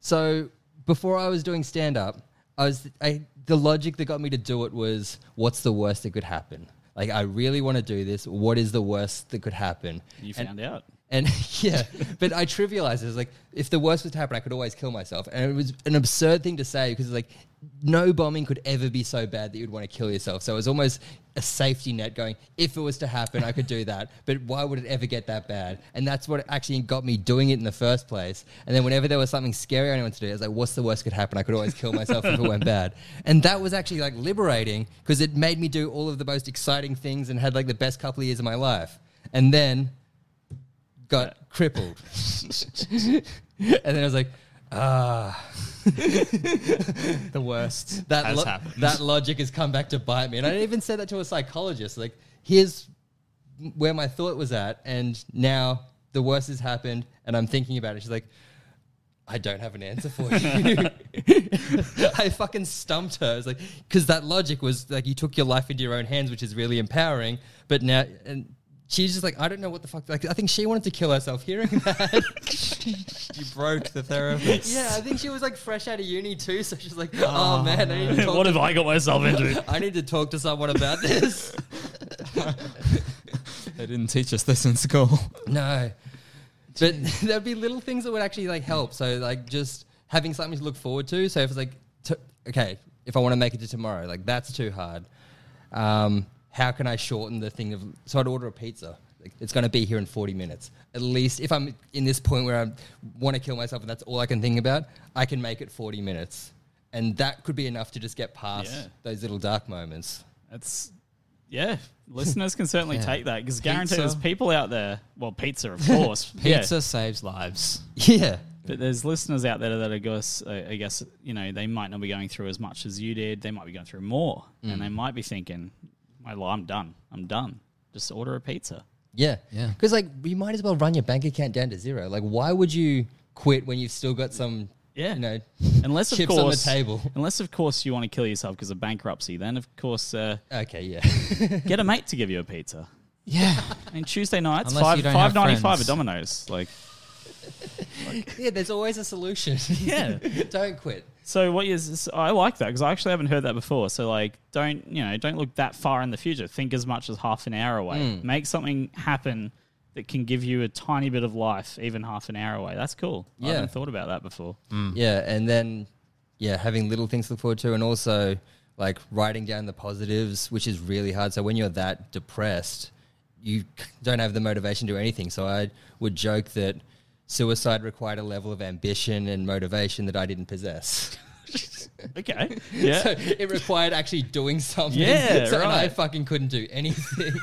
So before I was doing stand up, I was I the logic that got me to do it was what's the worst that could happen? Like I really want to do this. What is the worst that could happen? You And- found out. And yeah, but I trivialized it. It's like if the worst was to happen, I could always kill myself. And it was an absurd thing to say because it's like no bombing could ever be so bad that you'd want to kill yourself. So it was almost a safety net going, if it was to happen, I could do that. But why would it ever get that bad? And that's what actually got me doing it in the first place. And then whenever there was something scary I wanted to do, I was like, what's the worst could happen? I could always kill myself if it went bad. And that was actually like liberating because it made me do all of the most exciting things and had like the best couple of years of my life. And then got crippled. and then I was like, ah, The worst that has lo- happened. that logic has come back to bite me. And I even said that to a psychologist. Like, here's where my thought was at, and now the worst has happened, and I'm thinking about it. She's like, I don't have an answer for you. I fucking stumped her. It's like because that logic was like you took your life into your own hands, which is really empowering. But now, and she's just like, I don't know what the fuck. Like, I think she wanted to kill herself hearing that. you broke the therapist. yeah, I think she was like fresh out of uni too. So she's like, oh, man, I need to talk what have I got myself into? I need to talk to someone about this. They didn't teach us this in school. no. But there'd be little things that would actually like help. So like just having something to look forward to. So if it's like, t- okay, if I want to make it to tomorrow, like that's too hard. Um, how can I shorten the thing of? So I'd order a pizza. Like, it's going to be here in 40 minutes. At least if I'm in this point where I want to kill myself and that's all I can think about, I can make it 40 minutes. And that could be enough to just get past Yeah. those little dark moments. That's yeah. Listeners can certainly Yeah. take that because guarantee there's people out there. Well, pizza, of course. Pizza Yeah. saves lives. Yeah. But there's listeners out there that I guess, I guess, you know, they might not be going through as much as you did. They might be going through more, and mm. they might be thinking, "My, li- I'm done. I'm done. Just order a pizza." Yeah. Yeah. Because, like, you might as well run your bank account down to zero. Like, why would you quit when you've still got some, Yeah. you know, Unless of chips course, on the table? unless of course you want to kill yourself because of bankruptcy, then of course uh, Okay, yeah. get a mate to give you a pizza. Yeah. I mean, Tuesday nights Unless five you don't five have ninety five friends. at Domino's. Like, yeah, there's always a solution. Yeah. Don't quit. So what is? I like that because I actually haven't heard that before. So like, don't you know? Don't look that far in the future. Think as much as half an hour away. Hmm. Make something happen that can give you a tiny bit of life, even half an hour away. That's cool. I Yeah. haven't thought about that before. Yeah. And then, yeah, having little things to look forward to and also, like, writing down the positives, which is really hard. So when you're that depressed, you don't have the motivation to do anything. So I would joke that suicide required a level of ambition and motivation that I didn't possess. Okay. Yeah. So it required actually doing something. Yeah, so, and I fucking couldn't do anything.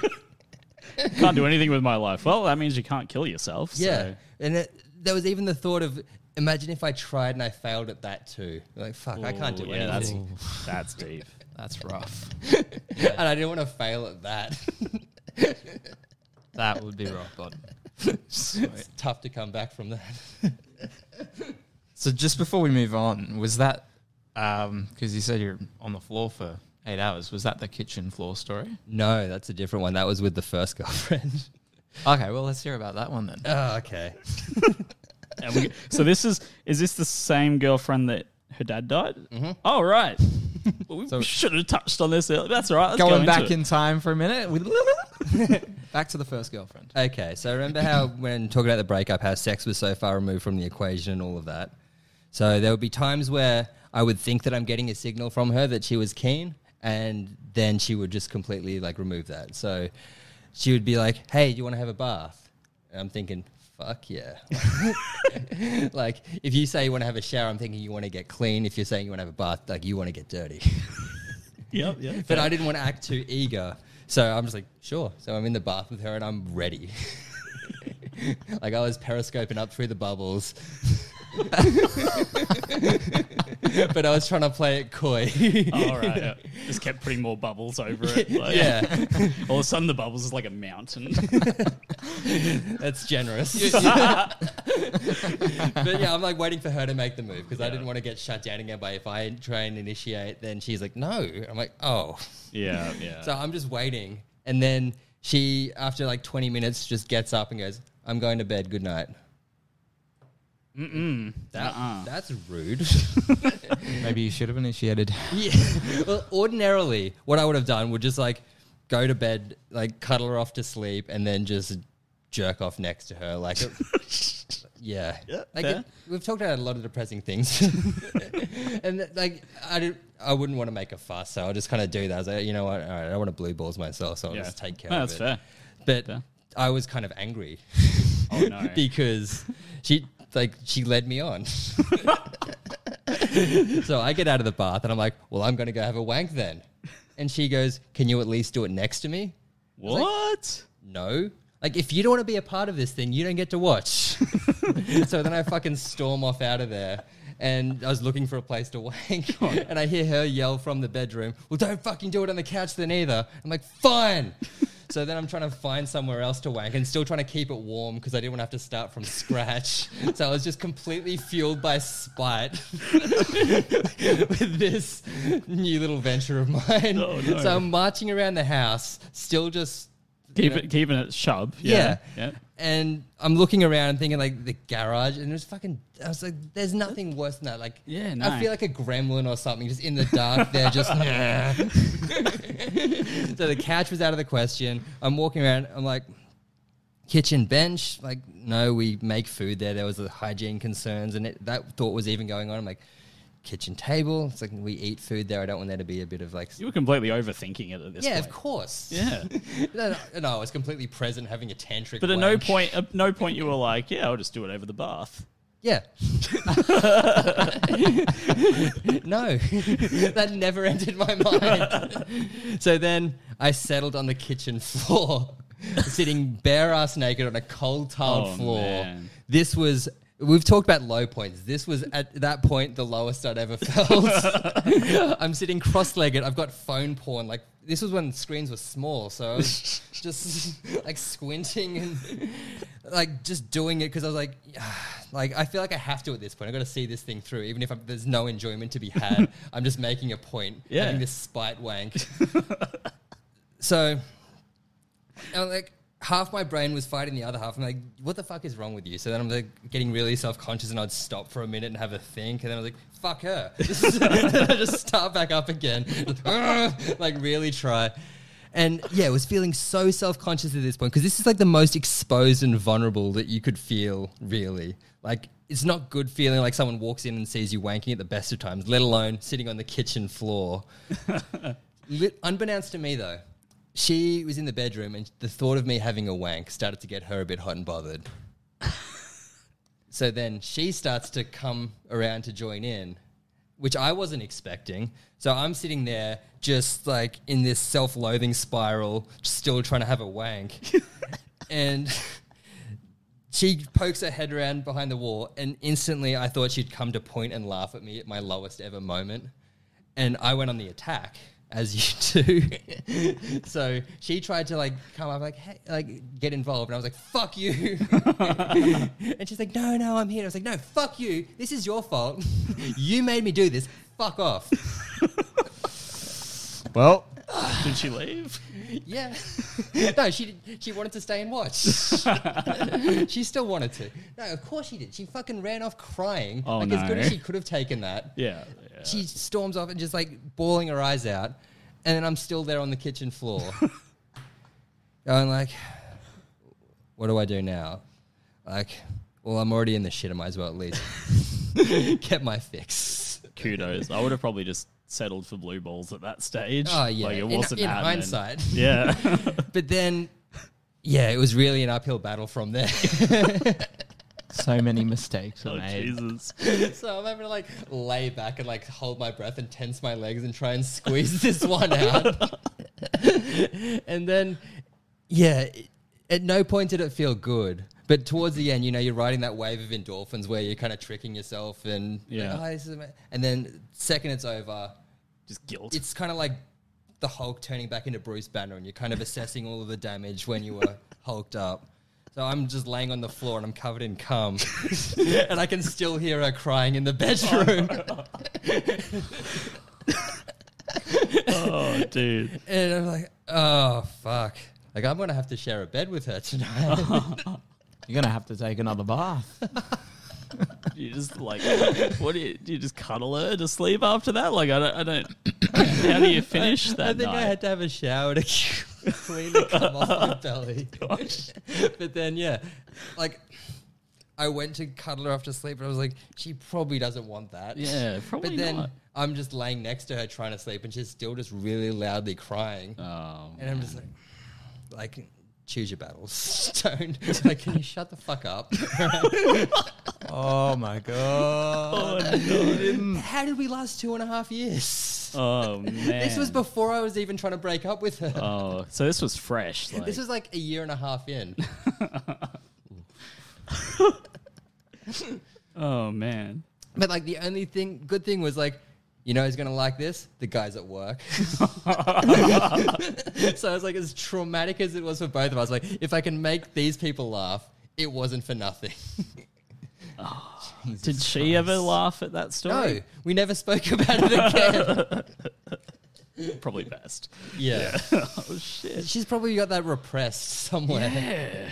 can't do anything with my life. Well, that means you can't kill yourself. so- yeah. And it, there was even the thought of imagine if I tried and I failed at that too. Like, fuck, I can't do Ooh, yeah, that's anything. that's deep. That's rough. And I didn't want to fail at that. That would be rock bottom. It's tough to come back from that. So just before we move on, was that um, because you said you're on the floor for eight hours. Was that the kitchen floor story? No, that's a different one. That was with the first girlfriend. Okay, well let's hear about that one then. oh, okay. And we- so this is is this the same girlfriend that her dad died? Mm-hmm. Oh right. well, we So- should have touched on this. Earlier. That's all right. Let's Going into back it. in time for a minute. back to the first girlfriend. Okay, so remember how when talking about the breakup, how sex was so far removed from the equation and all of that. So there would be times where I would think that I'm getting a signal from her that she was keen, and then she would just completely like remove that. So she would be like, "Hey, do you want to have a bath?" And I'm thinking, "Fuck yeah!" like if you say you want to have a shower, I'm thinking you want to get clean. If you're saying you want to have a bath, like you want to get dirty. Yep, yep. But I didn't want to act too eager. So I'm just like, sure. So I'm in the bath with her and I'm ready. like I was periscoping up through the bubbles. but I was trying to play it coy. Oh, all right. yeah. Just kept putting more bubbles over it. Like, yeah, All of a sudden, the bubbles is like a mountain. that's generous. but yeah, I'm like waiting for her to make the move because I didn't want to get shut down again But if I try and initiate, then she's like, no. I'm like, oh. yeah, yeah. So I'm just waiting. And then she, after like 20 minutes, just gets up and goes, I'm going to bed. Good night. Mm-mm. That, Uh-uh. That's rude. Maybe you should have initiated. yeah. Well, ordinarily, what I would have done would just like go to bed, like cuddle her off to sleep, and then just jerk off next to her. Like, yeah. Yeah, Like fair. it, we've talked about a lot of depressing things, and like I did, I wouldn't want to make a fuss, so I'll just kind of do that. I was like, you know what? All right, I don't want to blue balls myself, so I'll Yeah. just take care No, of that's it. fair. But Fair. I was kind of angry. Oh, no. because she like she led me on. so I get out of the bath and I'm like, well, I'm going to go have a wank then. And she goes, can you at least do it next to me? What? No. Like, if you don't want to be a part of this, then you don't get to watch. so then I fucking storm off out of there. And I was looking for a place to wank. and I hear her yell from the bedroom, Well, don't fucking do it on the couch then either. I'm like, Fine. So then I'm trying to find somewhere else to wank and still trying to keep it warm because I didn't want to have to start from scratch. so I was just completely fueled by spite with this new little venture of mine. Oh, no. So I'm marching around the house, still just Keep know- it, keeping it shub. yeah. Yeah. yeah. And I'm looking around and thinking like the garage, and there's fucking. I was like, there's nothing worse than that. Like, Yeah, I feel like a gremlin or something, just in the dark. They're just. so the couch was out of the question. I'm walking around. I'm like, kitchen bench. Like, no, we make food there. There was the hygiene concerns, and it, that thought was even going on. I'm like, kitchen table. It's like we eat food there. I don't want there to be a bit of like. You were completely overthinking it at this Yeah, point. of course. Yeah. no, no, no, I was completely present, having a tantric. But at no point, at no point, you were like, "Yeah, I'll just do it over the bath." Yeah. no, that never entered my mind. so then I settled on the kitchen floor, sitting bare ass naked on a cold tiled Oh, floor. man. This was. We've talked about low points. This was at that point the lowest I'd ever felt. I'm sitting cross legged. I've got phone porn. Like, this was when screens were small. So I was just like squinting and like just doing it because I was like, like, I feel like I have to at this point. I've got to see this thing through. Even if I'm, there's no enjoyment to be had, I'm just making a point. Yeah. Having this spite wank. so I'm like, half my brain was fighting the other half. I'm like, what the fuck is wrong with you? So then I'm like getting really self conscious and I'd stop for a minute and have a think. And then I was like, fuck her. I just start back up again. like, really try. And yeah, I was feeling so self conscious at this point because this is like the most exposed and vulnerable that you could feel, really. Like, it's not good feeling like someone walks in and sees you wanking at the best of times, let alone sitting on the kitchen floor. Unbeknownst to me, though, she was in the bedroom and the thought of me having a wank started to get her a bit hot and bothered. so then she starts to come around to join in, which I wasn't expecting. So I'm sitting there just like in this self loathing spiral, still trying to have a wank. and she pokes her head around behind the wall, and instantly I thought she'd come to point and laugh at me at my lowest ever moment. And I went on the attack, as you do. so she tried to like come up, like, hey, like get involved. And I was like, fuck you. and she's like, no, no, I'm here. I was like, no, fuck you. This is your fault. you made me do this. Fuck off. Well, Did she leave? Yeah. no, she did, she wanted to stay and watch. she still wanted to. No, of course she did. She fucking ran off crying. Oh, like as good as she could have taken that. Yeah. yeah. She storms off and just like bawling her eyes out, and then I'm still there on the kitchen floor, going like, "What do I do now?" Like, well, I'm already in the shit. I might as well at least get my fix. Kudos. I would have probably just settled for blue balls at that stage. Oh yeah, Like it wasn't in happening. hindsight. Yeah. But then, yeah, it was really an uphill battle from there. so many mistakes were oh made. Jesus. so I'm having to like lay back and like hold my breath and tense my legs and try and squeeze this one out. and then, yeah, it- at no point did it feel good. But towards the end, you know, you're riding that wave of endorphins where you're kind of tricking yourself and Yeah. "Oh, this is ama-" and then second it's over, Just guilt. it's kind of like the Hulk turning back into Bruce Banner, and you're kind of assessing all of the damage when you were hulked up. So I'm just laying on the floor and I'm covered in cum, and I can still hear her crying in the bedroom. oh, dude. and I'm like, oh fuck! Like I'm gonna have to share a bed with her tonight. You're gonna have to take another bath. You just like, what do you do? You just cuddle her to sleep after that? Like, I don't, I don't. How do you finish that I think night? I had to have a shower to clean the cum off my belly. but then, yeah, like I went to cuddle her after sleep, and I was like, she probably doesn't want that. Yeah, probably But then not. I'm just laying next to her trying to sleep, and she's still just really loudly crying, Oh, and I'm just like, like. Choose your battles, Stone. like, can you shut the fuck up? oh my god! Oh, How did we last two and a half years? oh man. This was before I was even trying to break up with her. Oh, so this was fresh. Like, This was like a year and a half in. oh man. But like the only thing, good thing was like, you know, who's gonna like this? The guys at work. so I was like, as traumatic as it was for both of us, like, if I can make these people laugh, it wasn't for nothing. Oh, did she ever laugh at that story? no, we never spoke about it again. Probably best. yeah. oh shit. she's probably got that repressed somewhere. Yeah.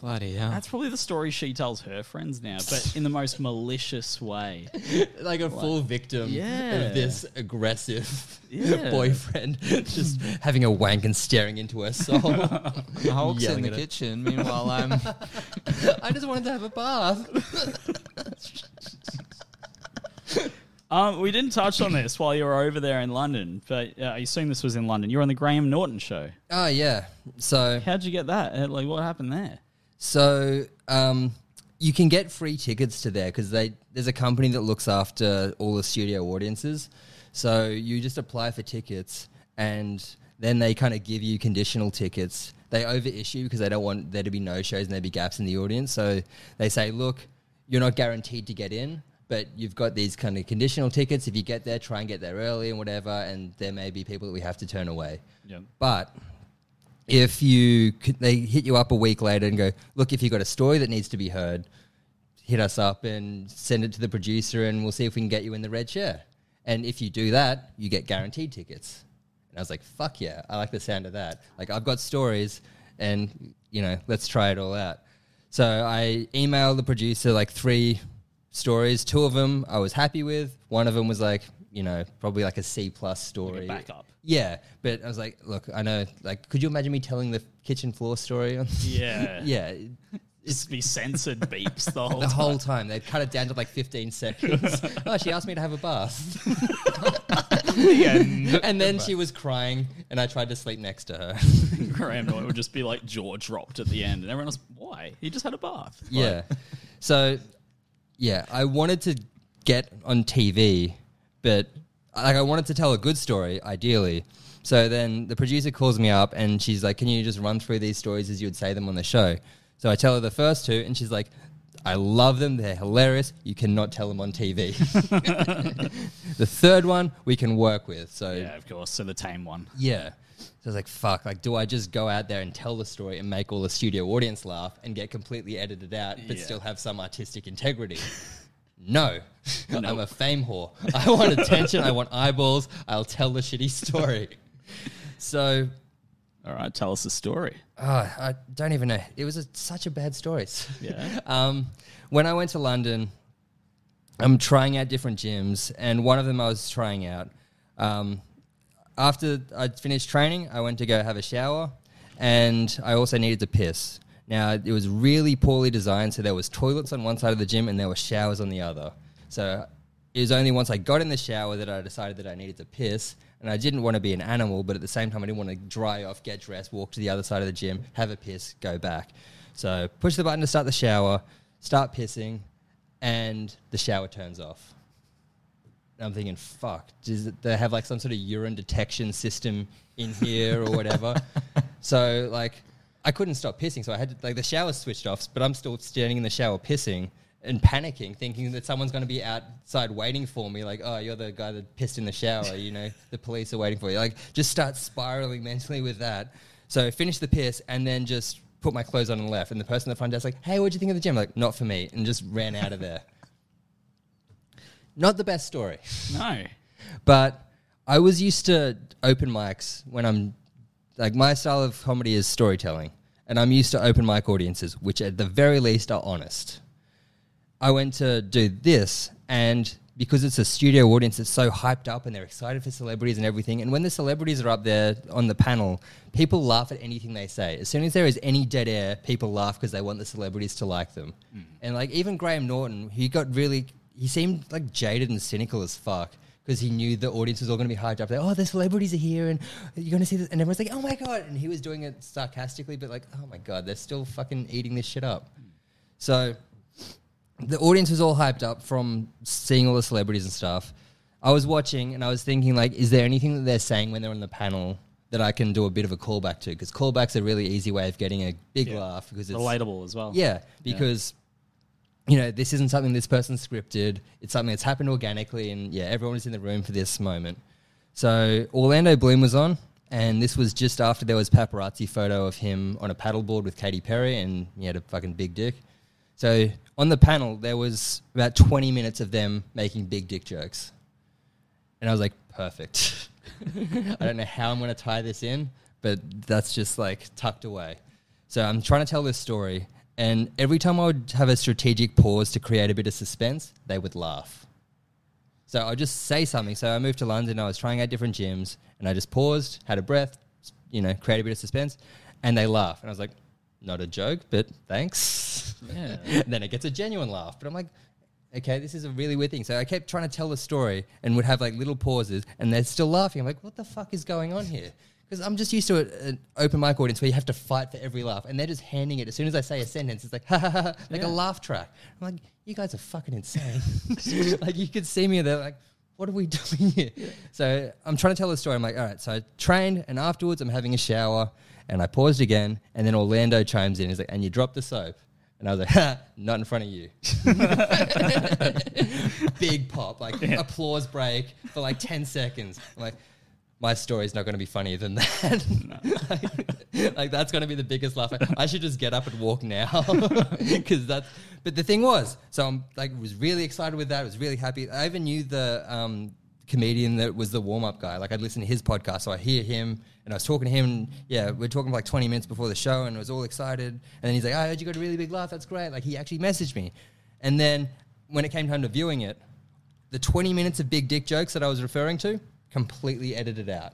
Bloody hell! That's probably the story she tells her friends now, but in the most malicious way. Like a full victim Yeah. of this aggressive Yeah. boyfriend, just having a wank and staring into her soul. the Hulk's Yelling in the at her. kitchen. Meanwhile, I'm. I just wanted to have a bath. Um, we didn't touch on this while you were over there in London, but uh, I assume this was in London. You were on the Graham Norton show. Oh yeah. So How'd you get that? Uh, Like, what happened there? So um, you can get free tickets to there because they there's a company that looks after all the studio audiences. So you just apply for tickets and then they kind of give you conditional tickets. They overissue because they don't want there to be no shows and there be gaps in the audience. So they say, look, you're not guaranteed to get in, but you've got these kind of conditional tickets. If you get there, try and get there early and whatever. And there may be people that we have to turn away. Yeah. But if you c- they hit you up a week later and go, look, if you've got a story that needs to be heard, hit us up and send it to the producer, and we'll see if we can get you in the red chair. And if you do that, you get guaranteed tickets. And I was like, fuck yeah, I like the sound of that. Like I've got stories, and you know, let's try it all out. So I emailed the producer like three stories. Two of them I was happy with. One of them was like, you know, probably like a C plus story. backup. Yeah, but I was like, look, I know. Like, could you imagine me telling the kitchen floor story? On Yeah. yeah, Just be censored beeps the whole the time. whole time they cut it down to like 15 seconds. oh, she asked me to have a bath, and then she was crying, and I tried to sleep next to her. Graham Norton would just be like jaw dropped at the end, and everyone else, why? He just had a bath. Like, yeah, so yeah, I wanted to get on TV, but like I wanted to tell a good story, ideally. So then the producer calls me up and she's like, "Can you just run through these stories as you would say them on the show?" So I tell her the first two, and she's like, "I love them. They're hilarious. You cannot tell them on TV." the third one we can work with. So yeah, of course. So the tame one. yeah. So I was like, fuck, like, do I just go out there and tell the story and make all the studio audience laugh and get completely edited out, but Yeah. still have some artistic integrity? no. I'm a fame whore. I want attention. I want eyeballs. I'll tell the shitty story. So All right, tell us the story. Oh, I don't even know. It was a, such a bad story. Yeah. um, when I went to London, I'm trying out different gyms, and one of them I was trying out. Um, after I finished training, I went to go have a shower, and I also needed to piss. Now it was really poorly designed, so there was toilets on one side of the gym and there were showers on the other. So it was only once I got in the shower that I decided that I needed to piss, and I didn't want to be an animal, but at the same time I didn't want to dry off, get dressed, walk to the other side of the gym, have a piss, go back. So push the button to start the shower, start pissing, and the shower turns off. And I'm thinking, fuck, does it, they have like some sort of urine detection system in here or whatever? so like, I couldn't stop pissing, so I had to, like the shower switched off, but I'm still standing in the shower pissing and panicking, thinking that someone's going to be outside waiting for me. Like, oh, you're the guy that pissed in the shower. You know, the police are waiting for you. Like, just start spiraling mentally with that. So finish the piss and then just put my clothes on and left. And the person at the front desk like, hey, what'd you think of the gym? Like, not for me, and just ran out of there. Not the best story. No. But I was used to open mics when I'm like my style of comedy is storytelling, and I'm used to open mic audiences, which at the very least are honest. I went to do this, and because it's a studio audience, it's so hyped up and they're excited for celebrities and everything. And when the celebrities are up there on the panel, people laugh at anything they say. As soon as there is any dead air, people laugh because they want the celebrities to like them. Mm-hmm. And like even Graham Norton, he got really, he seemed like jaded and cynical as fuck because he knew the audience was all going to be hyped up. Like, oh, the celebrities are here, and you're going to see this, and everyone's like, oh my god, and he was doing it sarcastically, but like, oh my god, they're still fucking eating this shit up. So the audience was all hyped up from seeing all the celebrities and stuff. I was watching and I was thinking, like, is there anything that they're saying when they're on the panel that I can do a bit of a callback to? Because callback's a really easy way of getting a big Yeah. laugh because it's Relatable as well. yeah, because you know this isn't something this person scripted. It's something that's happened organically, and yeah, everyone is in the room for this moment. So Orlando Bloom was on, and this was just after there was paparazzi photo of him on a paddleboard with Katy Perry, and he had a fucking big dick. So on the panel, there was about 20 minutes of them making big dick jokes. And I was like, perfect. I don't know how I'm going to tie this in, but that's just like tucked away. So I'm trying to tell this story. And every time I would have a strategic pause to create a bit of suspense, they would laugh. So I'll just say something. So I moved to London, I was trying out different gyms, and I just paused, had a breath, you know, create a bit of suspense, and they laugh. And I was like, not a joke, but thanks. Yeah. and then it gets a genuine laugh. But I'm like, okay, this is a really weird thing. So I kept trying to tell the story and would have like little pauses, and they're still laughing. I'm like, what the fuck is going on here? Because I'm just used to a- an open mic audience where you have to fight for every laugh, and they're just handing it. As soon as I say a sentence, it's like, ha ha ha, like Yeah. a laugh track. I'm like, you guys are fucking insane. like you could see me, they're like, what are we doing here? So I'm trying to tell the story. I'm like, all right. So I trained, and afterwards I'm having a shower, and I paused again, and then Orlando chimes in. He's like, and you dropped the soap. And I was like, ha, not in front of you. Big pop, like applause break for like 10 seconds. I'm like, my story's not going to be funnier than that. like, like, that's going to be the biggest laugh. I should just get up and walk now because that's. But the thing was, so I'm like was really excited with that. I was really happy. I even knew the um, comedian that was the warm up guy. Like I'd listen to his podcast, so I hear him and I was talking to him. And yeah, we are talking for like 20 minutes before the show, and I was all excited. And then he's like, "I heard you got a really big laugh. That's great." Like he actually messaged me, and then when it came time to viewing it, the 20 minutes of big dick jokes that I was referring to completely edited out.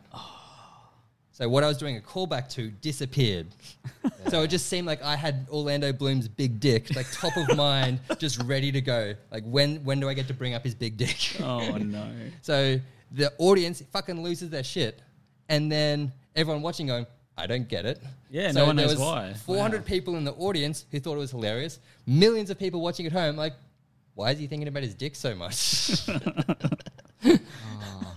So what I was doing a callback to disappeared. so it just seemed like I had Orlando Bloom's big dick, like top of mind, just ready to go. Like when when do I get to bring up his big dick? Oh no. So the audience fucking loses their shit, and then everyone watching going, "I don't get it." Yeah, no one there knows was why. 400 Wow. people in the audience who thought it was hilarious. Millions of people watching at home, like, why is he thinking about his dick so much? Oh.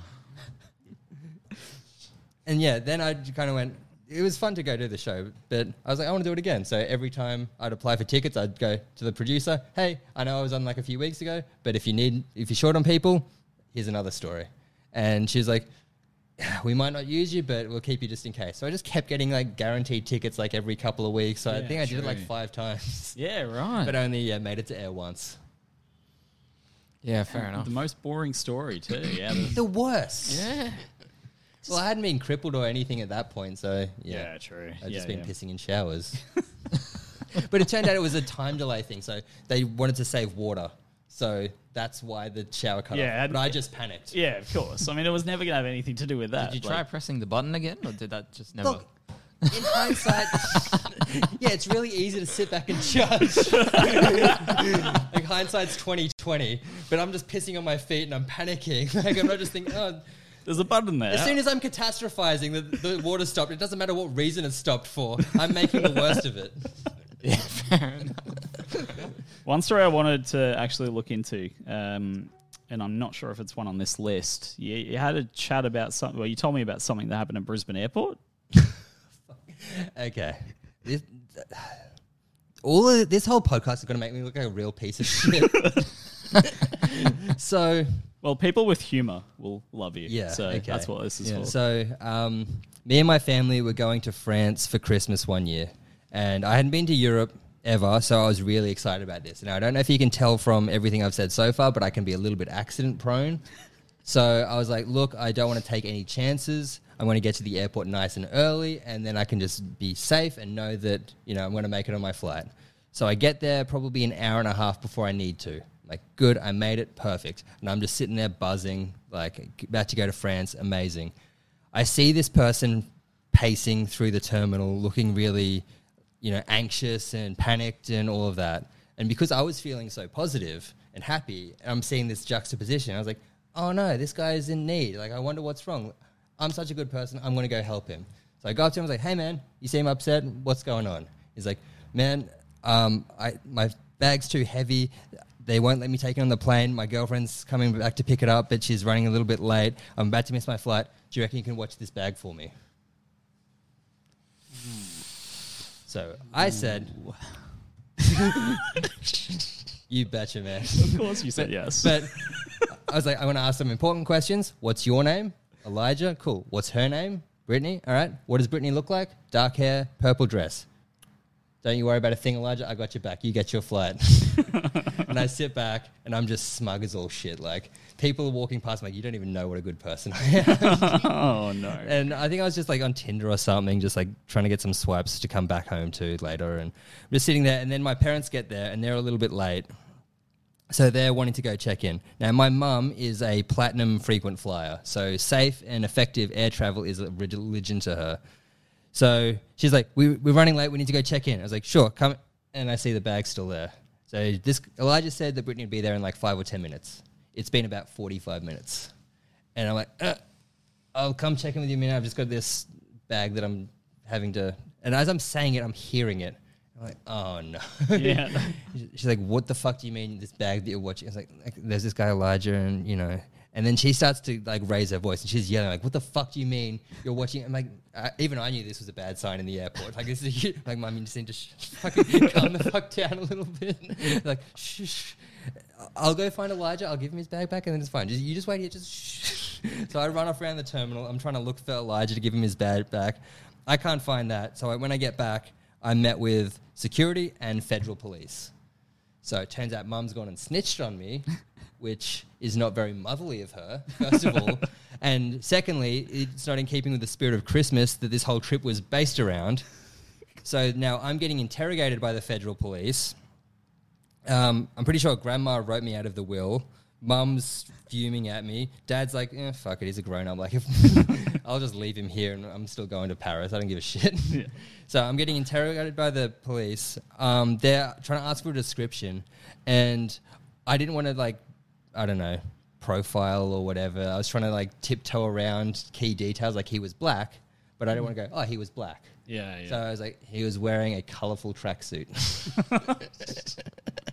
And yeah, then I kind of went. It was fun to go to the show, but I was like, I want to do it again. So every time I'd apply for tickets, I'd go to the producer. Hey, I know I was on like a few weeks ago, but if you need, if you're short on people, here's another story. And she's like, we might not use you, but we'll keep you just in case. So I just kept getting like guaranteed tickets like every couple of weeks. So I think I did it like five times, Yeah, right. but only yeah, made it to air once. Yeah, fair enough. the most boring story too. Yeah. the- The worst. Yeah. Well, I hadn't been crippled or anything at that point, so yeah. Yeah, true. I'd yeah, just been yeah. pissing in showers. but it turned out it was a time delay thing, so they wanted to save water. So that's why the shower cut Yeah, off. and- But I just panicked. Yeah, of course. I mean, it was never going to have anything to do with that. Did you try Like, pressing the button again, or did that just never? Look, in hindsight, yeah, it's really easy to sit back and judge. like hindsight's twenty twenty, but I'm just pissing on my feet and I'm panicking. Like I'm not just thinking, oh. There's a button there. As soon as I'm catastrophizing, the, the water stopped. It doesn't matter what reason it stopped for. I'm making the worst of it. yeah, fair enough. One story I wanted to actually look into, um, and I'm not sure if it's one on this list. You, you had a chat about something. Well, you told me about something that happened at Brisbane Airport. Okay. This, all of, this whole podcast is going to make me look like a real piece of shit. so, Well, people with humor will love you. Yeah, So okay. that's what this is for. so um, me and my family were going to France for Christmas one year, and I hadn't been to Europe ever, so I was really excited about this. Now, I don't know if you can tell from everything I've said so far, but I can be a little bit accident prone. So I was like, look, I don't want to take any chances. I'm going to get to the airport nice and early, and then I can just be safe and know that, you know, I'm going to make it on my flight. So I get there probably an hour and a half before I need to. Like, good, I made it, perfect. And I'm just sitting there buzzing, like, about to go to France, amazing. I see this person pacing through the terminal, looking really, you know, anxious and panicked and all of that. And because I was feeling so positive and happy, I'm seeing this juxtaposition. I was like, oh no, this guy is in need. Like, I wonder what's wrong. I'm such a good person. I'm to go help him. So I go up to him. I was like, hey man, you seem upset. What's going on? He's like, man, um, I, my bag's too heavy. They won't let me take it on the plane. My girlfriend's coming back to pick it up, but she's running a little bit late. I'm about to miss my flight. Do you reckon you can watch this bag for me? So I said, "You betcha, man." of course, you said yes. But I was like, I want to ask some important questions. What's your name? Elijah. Cool. What's her name? Brittany. All right. What does Brittany look like? Dark hair, purple dress. Don't you worry about a thing, Elijah. I got your back. You get your flight. and I sit back and I'm just smug as all shit. Like people are walking past, me, like you don't even know what a good person I am. oh no. And I think I was just like on Tinder or something, just like trying to get some swipes to come back home to later. And I'm just sitting there, and then my parents get there, and they're a little bit late. So they're wanting to go check in. Now, my mum is a platinum frequent flyer, so safe and effective air travel is a religion to her. So she's like, we, "We're running late. We need to go check in." I was like, "Sure, come." And I see the bag still there. So this Elijah said that Brittany would be there in like five or ten minutes. It's been about forty-five minutes, and I'm like, uh, I'll come check in with you in a minute. I've just got this bag that I'm having to. And as I'm saying it, I'm hearing it. I'm like, oh no. Yeah. She's like, what the fuck do you mean this bag that you're watching? It's like, like, there's this guy Elijah, and you know. And then she starts to like raise her voice, and she's yelling like, "What the fuck do you mean you're watching?" I'm like, I, even I knew this was a bad sign in the airport. Like this is a, like, mum, you just need to sh- fucking calm the fuck down a little bit. like, shh, shh. I'll go find Elijah. I'll give him his bag back, and then it's fine. Just, you just wait here. Just shh. So I run off around the terminal. I'm trying to look for Elijah to give him his bag back. I can't find that. So I, when I get back, I met with security and federal police. So it turns out mum's gone and snitched on me, which is not very motherly of her, first of all. And secondly, it's not in keeping with the spirit of Christmas that this whole trip was based around. So now I'm getting interrogated by the federal police. Um, I'm pretty sure grandma wrote me out of the will. Mum's fuming at me. Dad's like, eh, fuck it, he's a grown up. Like, I'll just leave him here and I'm still going to Paris. I don't give a shit. So I'm getting interrogated by the police. Um, they're trying to ask for a description. And I didn't want to, like, I don't know, profile or whatever. I was trying to, like, tiptoe around key details, like he was black. But I don't want to go, oh, he was black. yeah, yeah. So I was like, he was wearing a colorful tracksuit.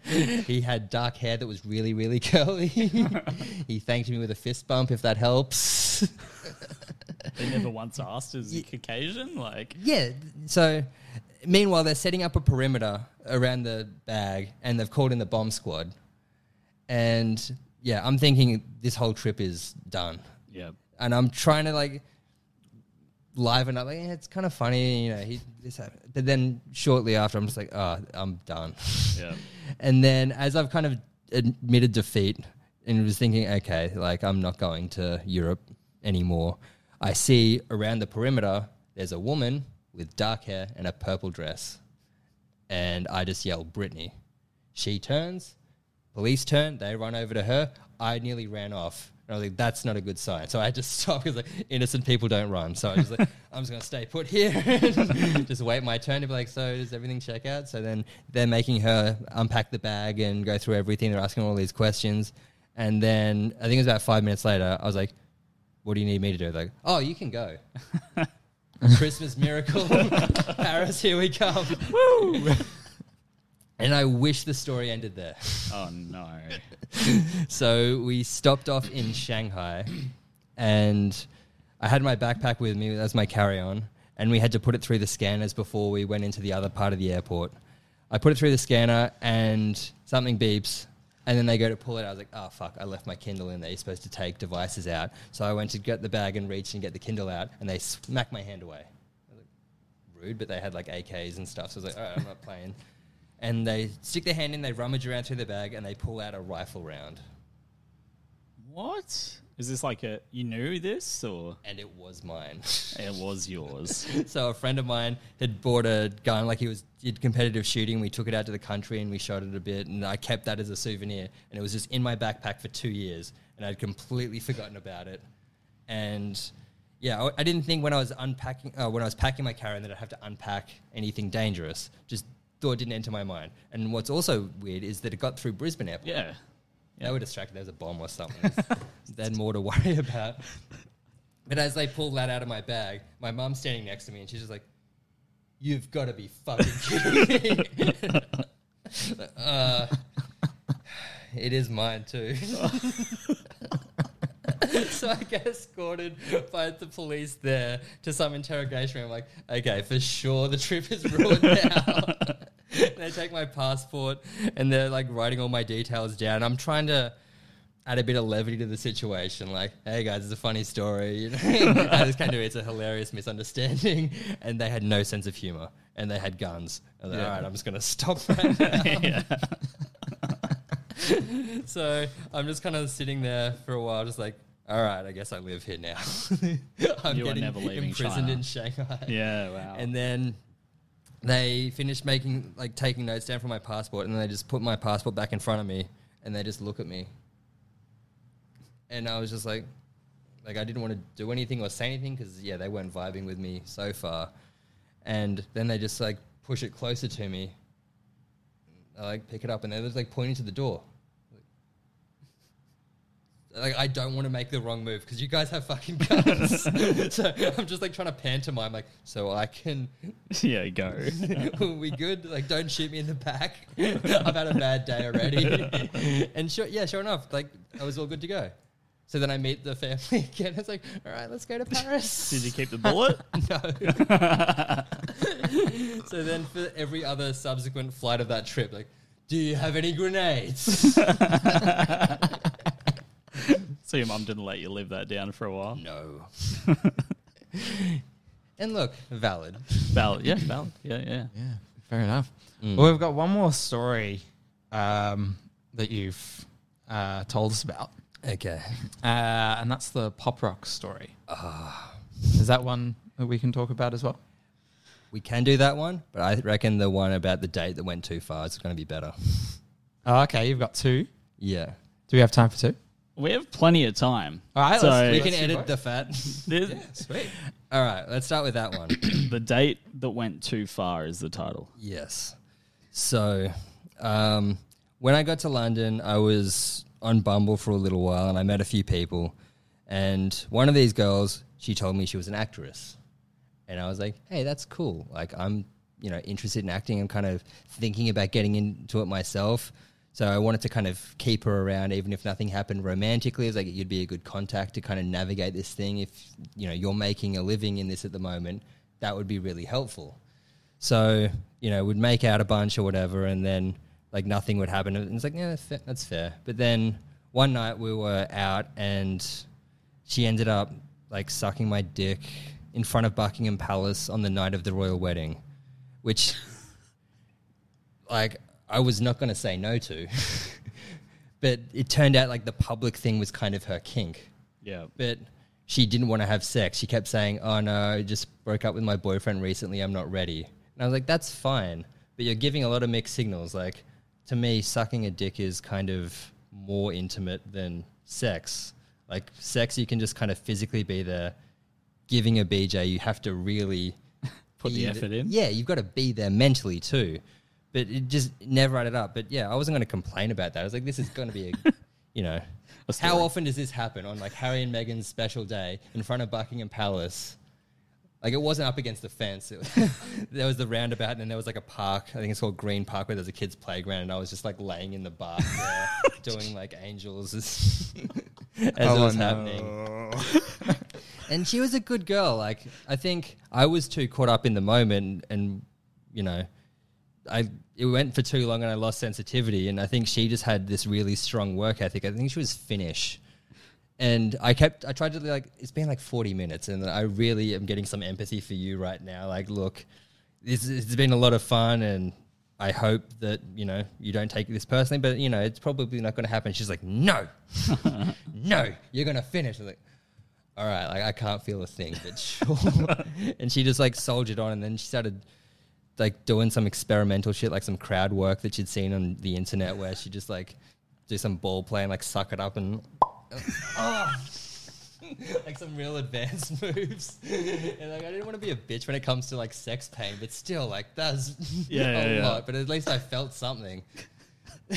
he had dark hair that was really, really curly. he thanked me with a fist bump, if that helps. they never once asked, is he Caucasian? Like, yeah. So, meanwhile, they're setting up a perimeter around the bag, and they've called in the bomb squad. And yeah, I'm thinking this whole trip is done. yeah. and I'm trying to like liven up. Like, yeah, it's kind of funny, you know. He, this happened. But then shortly after, I'm just like, oh, I'm done. Yeah. and then as I've kind of admitted defeat and was thinking, okay, like I'm not going to Europe anymore. I see around the perimeter there's a woman with dark hair and a purple dress. And I just yell, Brittany. She turns, police turn, they run over to her. I nearly ran off. And I was like, that's not a good sign. So I had to stop because like, innocent people don't run. So I was like, I'm just going to stay put here and just wait my turn to be like, so does everything check out? So then they're making her unpack the bag and go through everything. They're asking all these questions. And then I think it was about five minutes later, I was like, what do you need me to do? They're like, oh, you can go. Christmas miracle. Paris, here we come. Woo! And I wish the story ended there. Oh no. So we stopped off in Shanghai, and I had my backpack with me as my carry on, and we had to put it through the scanners before we went into the other part of the airport. I put it through the scanner, and something beeps, and then they go to pull it. Out, I was like, oh, fuck, I left my Kindle in there. You're supposed to take devices out. So I went to get the bag and reach and get the Kindle out, and they smack my hand away. Like, Rude, but they had like AKs and stuff. So I was like, all right, I'm not playing. And they stick their hand in, they rummage around through the bag, and they pull out a rifle round. What? Is this like a you knew this or And it was mine. it was yours? so a friend of mine had bought a gun, like he was did competitive shooting. We took it out to the country and we shot it a bit, and I kept that as a souvenir. And it was just in my backpack for two years, and I'd completely forgotten about it. And yeah, I, I didn't think when I was unpacking, uh, when I was packing my carry-on, that I'd have to unpack anything dangerous. Just thought it didn't enter my mind. And what's also weird is that it got through Brisbane Airport. yeah. They were distracted. There was a bomb or something. they had more to worry about. But as they pulled that out of my bag, my mum's standing next to me and she's just like, You've got to be fucking kidding me. uh, it is mine too. so I get escorted by the police there to some interrogation room. I'm like, okay, for sure the trip is ruined now. they take my passport and they're like writing all my details down. I'm trying to add a bit of levity to the situation. Like, hey guys, it's a funny story. You know, I just kind of it's a hilarious misunderstanding, and they had no sense of humor, and they had guns. Like, Yeah. all right, I'm just gonna stop right now. so I'm just kind of sitting there for a while, just like, all right, I guess I live here now. I'm You are getting never leaving imprisoned China. in Shanghai. Yeah, wow. And then they finished making like taking notes down from my passport, and then they just put my passport back in front of me, and they just look at me, and I was just like, like I didn't want to do anything or say anything because yeah, they weren't vibing with me so far, and then they just like push it closer to me. I like pick it up, and they're just like pointing to the door. Like I don't want to make the wrong move because you guys have fucking guns. so I'm just like trying to pantomime, like so I can yeah, go. We good? Like, don't shoot me in the back. I've had a bad day already. and sure, yeah, sure enough, like I was all good to go. So then I meet the family again. It's like, all right, let's go to Paris. Did you keep the bullet? no. so then for every other subsequent flight of that trip, like, do you have any grenades? So your mum didn't let you live that down for a while? no. and look, valid. Valid. Yeah, valid. Yeah, yeah. Yeah, fair enough. Mm. Well, we've got one more story um, that you've uh, told us about, Okay. uh, and that's the pop rock story. Is that one that we can talk about as well? We can do that one, but I reckon the one about the date that went too far is going to be better. Oh, okay, you've got two. Yeah. Do we have time for two? We have plenty of time. All right, So- let's, We let's can edit both. the fat. This- Sweet. All right, let's start with that one. the date that went too far is the title. yes. So, um, when I got to London, I was on Bumble for a little while and I met a few people. And one of these girls, she told me she was an actress. And I was like, hey, that's cool. Like, I'm, you know, interested in acting. I'm kind of thinking about getting into it myself. So I wanted to kind of keep her around, even if nothing happened romantically. It's like you'd be a good contact to kind of navigate this thing. If you know you're making a living in this at the moment, that would be really helpful. So you know, we'd make out a bunch or whatever, and then like nothing would happen. And it's like, yeah, that's fair. That's fair. But then one night we were out, and she ended up like sucking my dick in front of Buckingham Palace on the night of the royal wedding, which like I was not going to say no to. but it turned out like the public thing was kind of her kink. Yeah. But she didn't want to have sex. She kept saying, "Oh no, I just broke up with my boyfriend recently. I'm not ready." And I was like, "That's fine, but you're giving a lot of mixed signals. Like to me, sucking a dick is kind of more intimate than sex. Like sex, you can just kind of physically be there. Giving a BJ, you have to really Put the effort in? Yeah, you've got to be there mentally too. But it just never added up. But yeah, I wasn't going to complain about that. I was like, this is going to be a, you know, how often does this happen on like Harry and Meghan's special day in front of Buckingham Palace? Like it wasn't up against the fence. It, was, there was the roundabout, and then there was like a park. I think it's called Green Park, where there's a kids' playground, and I was just like laying in the bar there, doing like angels as, as it Oh, was happening and she was a good girl. Like I think I was too caught up in the moment, and you know, I it went for too long, and I lost sensitivity. And I think she just had this really strong work ethic. I think she was Finnish, and I kept I tried to like it's been like forty minutes, and I really am getting some empathy for you right now. Like, look, this it's been a lot of fun, and I hope that you know you don't take this personally, but you know it's probably not going to happen. She's like, no, no, you're going to finish. Like, all right, like I can't feel a thing, but sure. and she just like soldiered on, and then she started like doing some experimental shit, like some crowd work that she'd seen on the internet, where she just like do some ball play and like suck it up and oh. like some real advanced moves. and like I didn't want to be a bitch when it comes to like sex pain, but still like that's Yeah, a yeah, yeah. lot. But at least I felt something.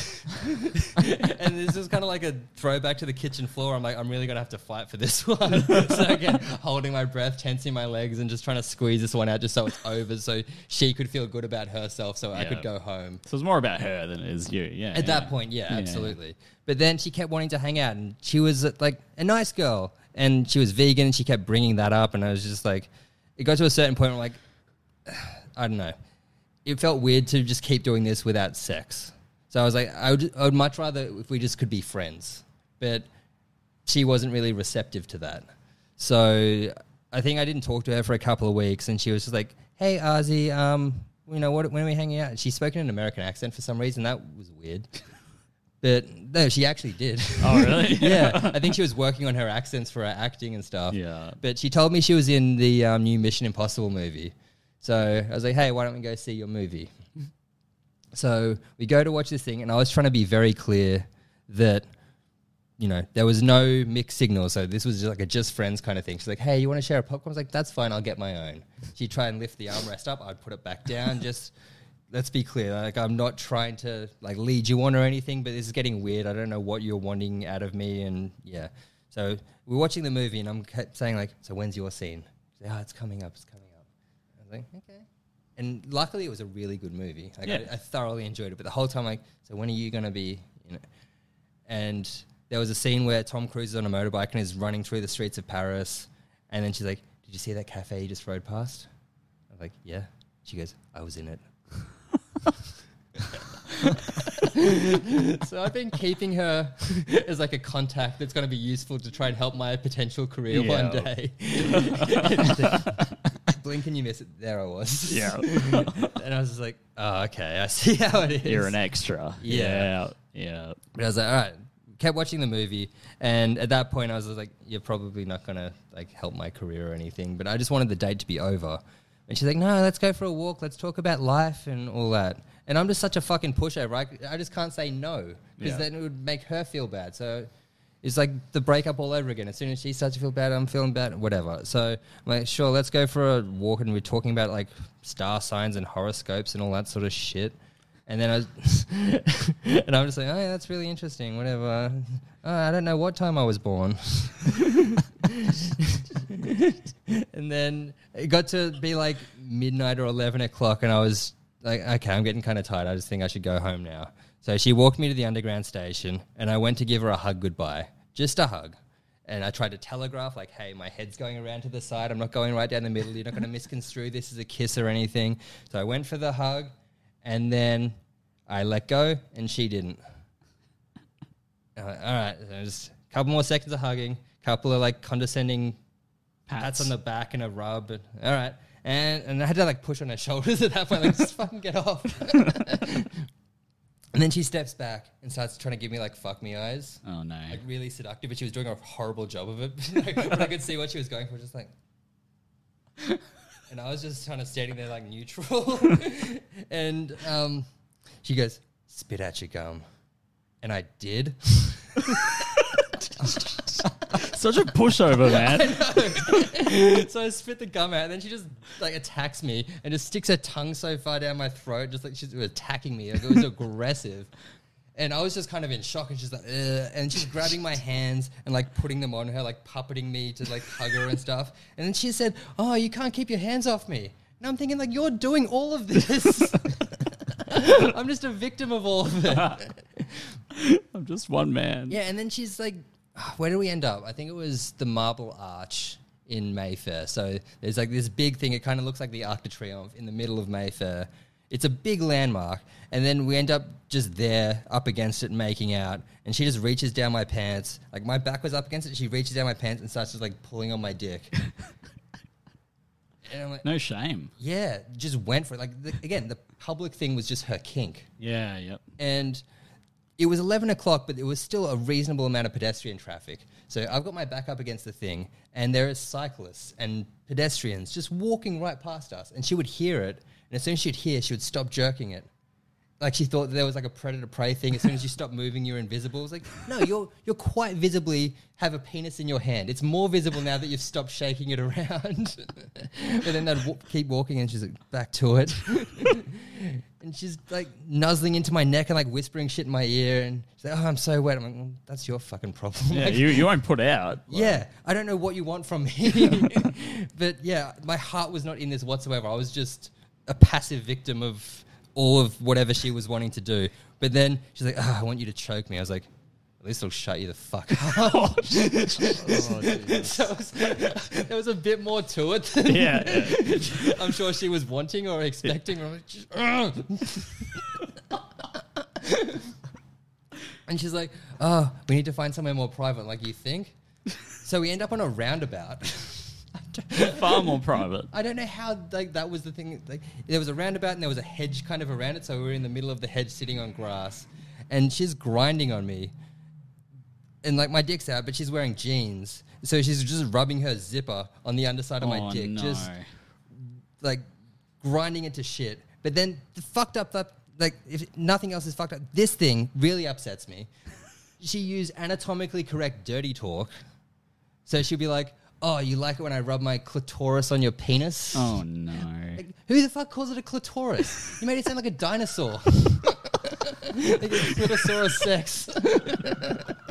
and this is kind of like a throwback to the kitchen floor. I'm like, I'm really gonna have to fight for this one. so again, holding my breath, tensing my legs, and just trying to squeeze this one out just so it's over, so she could feel good about herself, so I could go home. So it's more about her than it is you. Yeah. At yeah. that point, yeah, Yeah. absolutely. But then she kept wanting to hang out, and she was like a nice girl, and she was vegan, and she kept bringing that up, and I was just like, it got to a certain point where I'm like, I don't know, it felt weird to just keep doing this without sex. So I was like, I would, I would much rather if we just could be friends, but she wasn't really receptive to that. So I think I didn't talk to her for a couple of weeks, and she was just like, "Hey, Ozzy, um, you know, what, when are we hanging out?" She spoke in an American accent for some reason. That was weird. But no, she actually did. Oh, really? yeah, I think she was working on her accents for her acting and stuff. Yeah. But she told me she was in the um, new Mission Impossible movie. So I was like, hey, why don't we go see your movie? So we go to watch this thing, and I was trying to be very clear that, you know, there was no mixed signal. So this was just like a just friends kind of thing. She's like, hey, you want to share a popcorn? I was like, that's fine, I'll get my own. She'd try and lift the armrest up, I'd put it back down. Just let's be clear. Like, I'm not trying to like lead you on or anything, but this is getting weird. I don't know what you're wanting out of me. And yeah. So we're watching the movie, and I'm kept saying, like, so when's your scene? She's like, oh, it's coming up, it's coming up. I was like, okay. And luckily, it was a really good movie. Like Yeah. I, I thoroughly enjoyed it. But the whole time, like, so when are you going to be? You know, and there was a scene where Tom Cruise is on a motorbike and is running through the streets of Paris, and then she's like, "Did you see that cafe you just rode past?" I was like, "Yeah." She goes, "I was in it." so I've been keeping her as like a contact that's going to be useful to try and help my potential career one day. Blink and you miss it. There I was. Yeah. and I was just like, oh, okay, I see how it is. You're an extra. Yeah. Yeah. Yeah. But I was like, all right. Kept watching the movie, and at that point, I was like, "You're probably not gonna like help my career or anything." But I just wanted the date to be over. And she's like, "No, let's go for a walk. Let's talk about life and all that." And I'm just such a fucking pushover. I, I just can't say no because Yeah. then it would make her feel bad. So it's like the breakup all over again. As soon as she starts to feel bad, I'm feeling bad. Whatever. So I'm like, sure, let's go for a walk, and we're talking about like star signs and horoscopes and all that sort of shit. And then I, and I'm just like, oh, yeah, that's really interesting. Whatever. Oh, I don't know what time I was born. and then it got to be like midnight or 11 o'clock, and I was like, okay, I'm getting kind of tired. I just think I should go home now. So she walked me to the underground station, and I went to give her a hug goodbye. Just a hug. And I tried to telegraph, like, hey, my head's going around to the side. I'm not going right down the middle. You're not going to misconstrue this as a kiss or anything. So I went for the hug, and then I let go, and she didn't. Like, all right, just a couple more seconds of hugging, couple of like condescending pats, Pats. on the back and a rub. And, all right, and and I had to like push on her shoulders at that point, like just fucking get off. and then she steps back and starts trying to give me like fuck me eyes. Oh no. Like really seductive, but she was doing a horrible job of it. like, but I could see what she was going for, just like. And I was just kind of standing there like neutral. and um, she goes, "Spit out your gum," and I did. Such a pushover, man. so I spit the gum out, and then she just like attacks me and just sticks her tongue so far down my throat, just like she's attacking me. Like it was aggressive. And I was just kind of in shock, and she's like, Ugh. and she's grabbing my hands and like putting them on her, like puppeting me to like hug her and stuff. And then she said, "Oh, you can't keep your hands off me." And I'm thinking, like, you're doing all of this. I'm just a victim of all of it. I'm just one man. Yeah, and then she's like, where did we end up? I think it was the Marble Arch in Mayfair. So there's like this big thing. It kind of looks like the Arc de Triomphe in the middle of Mayfair. It's a big landmark, and then we end up just there, up against it, making out. And she just reaches down my pants, like my back was up against it. She reaches down my pants and starts just like pulling on my dick. and I'm like, No shame. yeah, just went for it. Like the, again, the public thing was just her kink Yeah, yep. and it was 11 o'clock, but there was still a reasonable amount of pedestrian traffic. So I've got my back up against the thing, and there are cyclists and pedestrians just walking right past us. And she would hear it, and as soon as she'd hear, she would stop jerking it. Like she thought there was like a predator prey thing. As soon as you stop moving, you're invisible. It's like, no, you're you're quite visibly have a penis in your hand. It's more visible now that you've stopped shaking it around. but then they'd w- keep walking, and she's like, back to it. and she's like nuzzling into my neck and like whispering shit in my ear. And she's like, "Oh, I'm so wet." I'm like, well, "That's your fucking problem." Yeah, Like, you, you won't put out. yeah, I don't know what you want from me. but yeah, my heart was not in this whatsoever. I was just a passive victim of all of whatever she was wanting to do. But then she's like, oh, I want you to choke me. I was like, at least I'll shut you the fuck up. Oh, so it was, there was a bit more to it than Yeah, yeah. I'm sure she was wanting or expecting. I'm like, just, ah. "Ugh." and she's like, "Oh, we need to find somewhere more private, like you think." So we end up on a roundabout. Far more private. I don't know how like that was the thing. Like there was a roundabout and there was a hedge kind of around it, so we were in the middle of the hedge, sitting on grass, and she's grinding on me, and like my dick's out, but she's wearing jeans, so she's just rubbing her zipper on the underside of my oh, dick, no. just like grinding into shit. But then the fucked up that like if nothing else is fucked up, this thing really upsets me. She used anatomically correct dirty talk. So she'd be like, "Oh, you like it when I rub my clitoris on your penis?" oh, no. Like, who the fuck calls it a clitoris? You made it sound like a dinosaur. like a clitosaurus sex.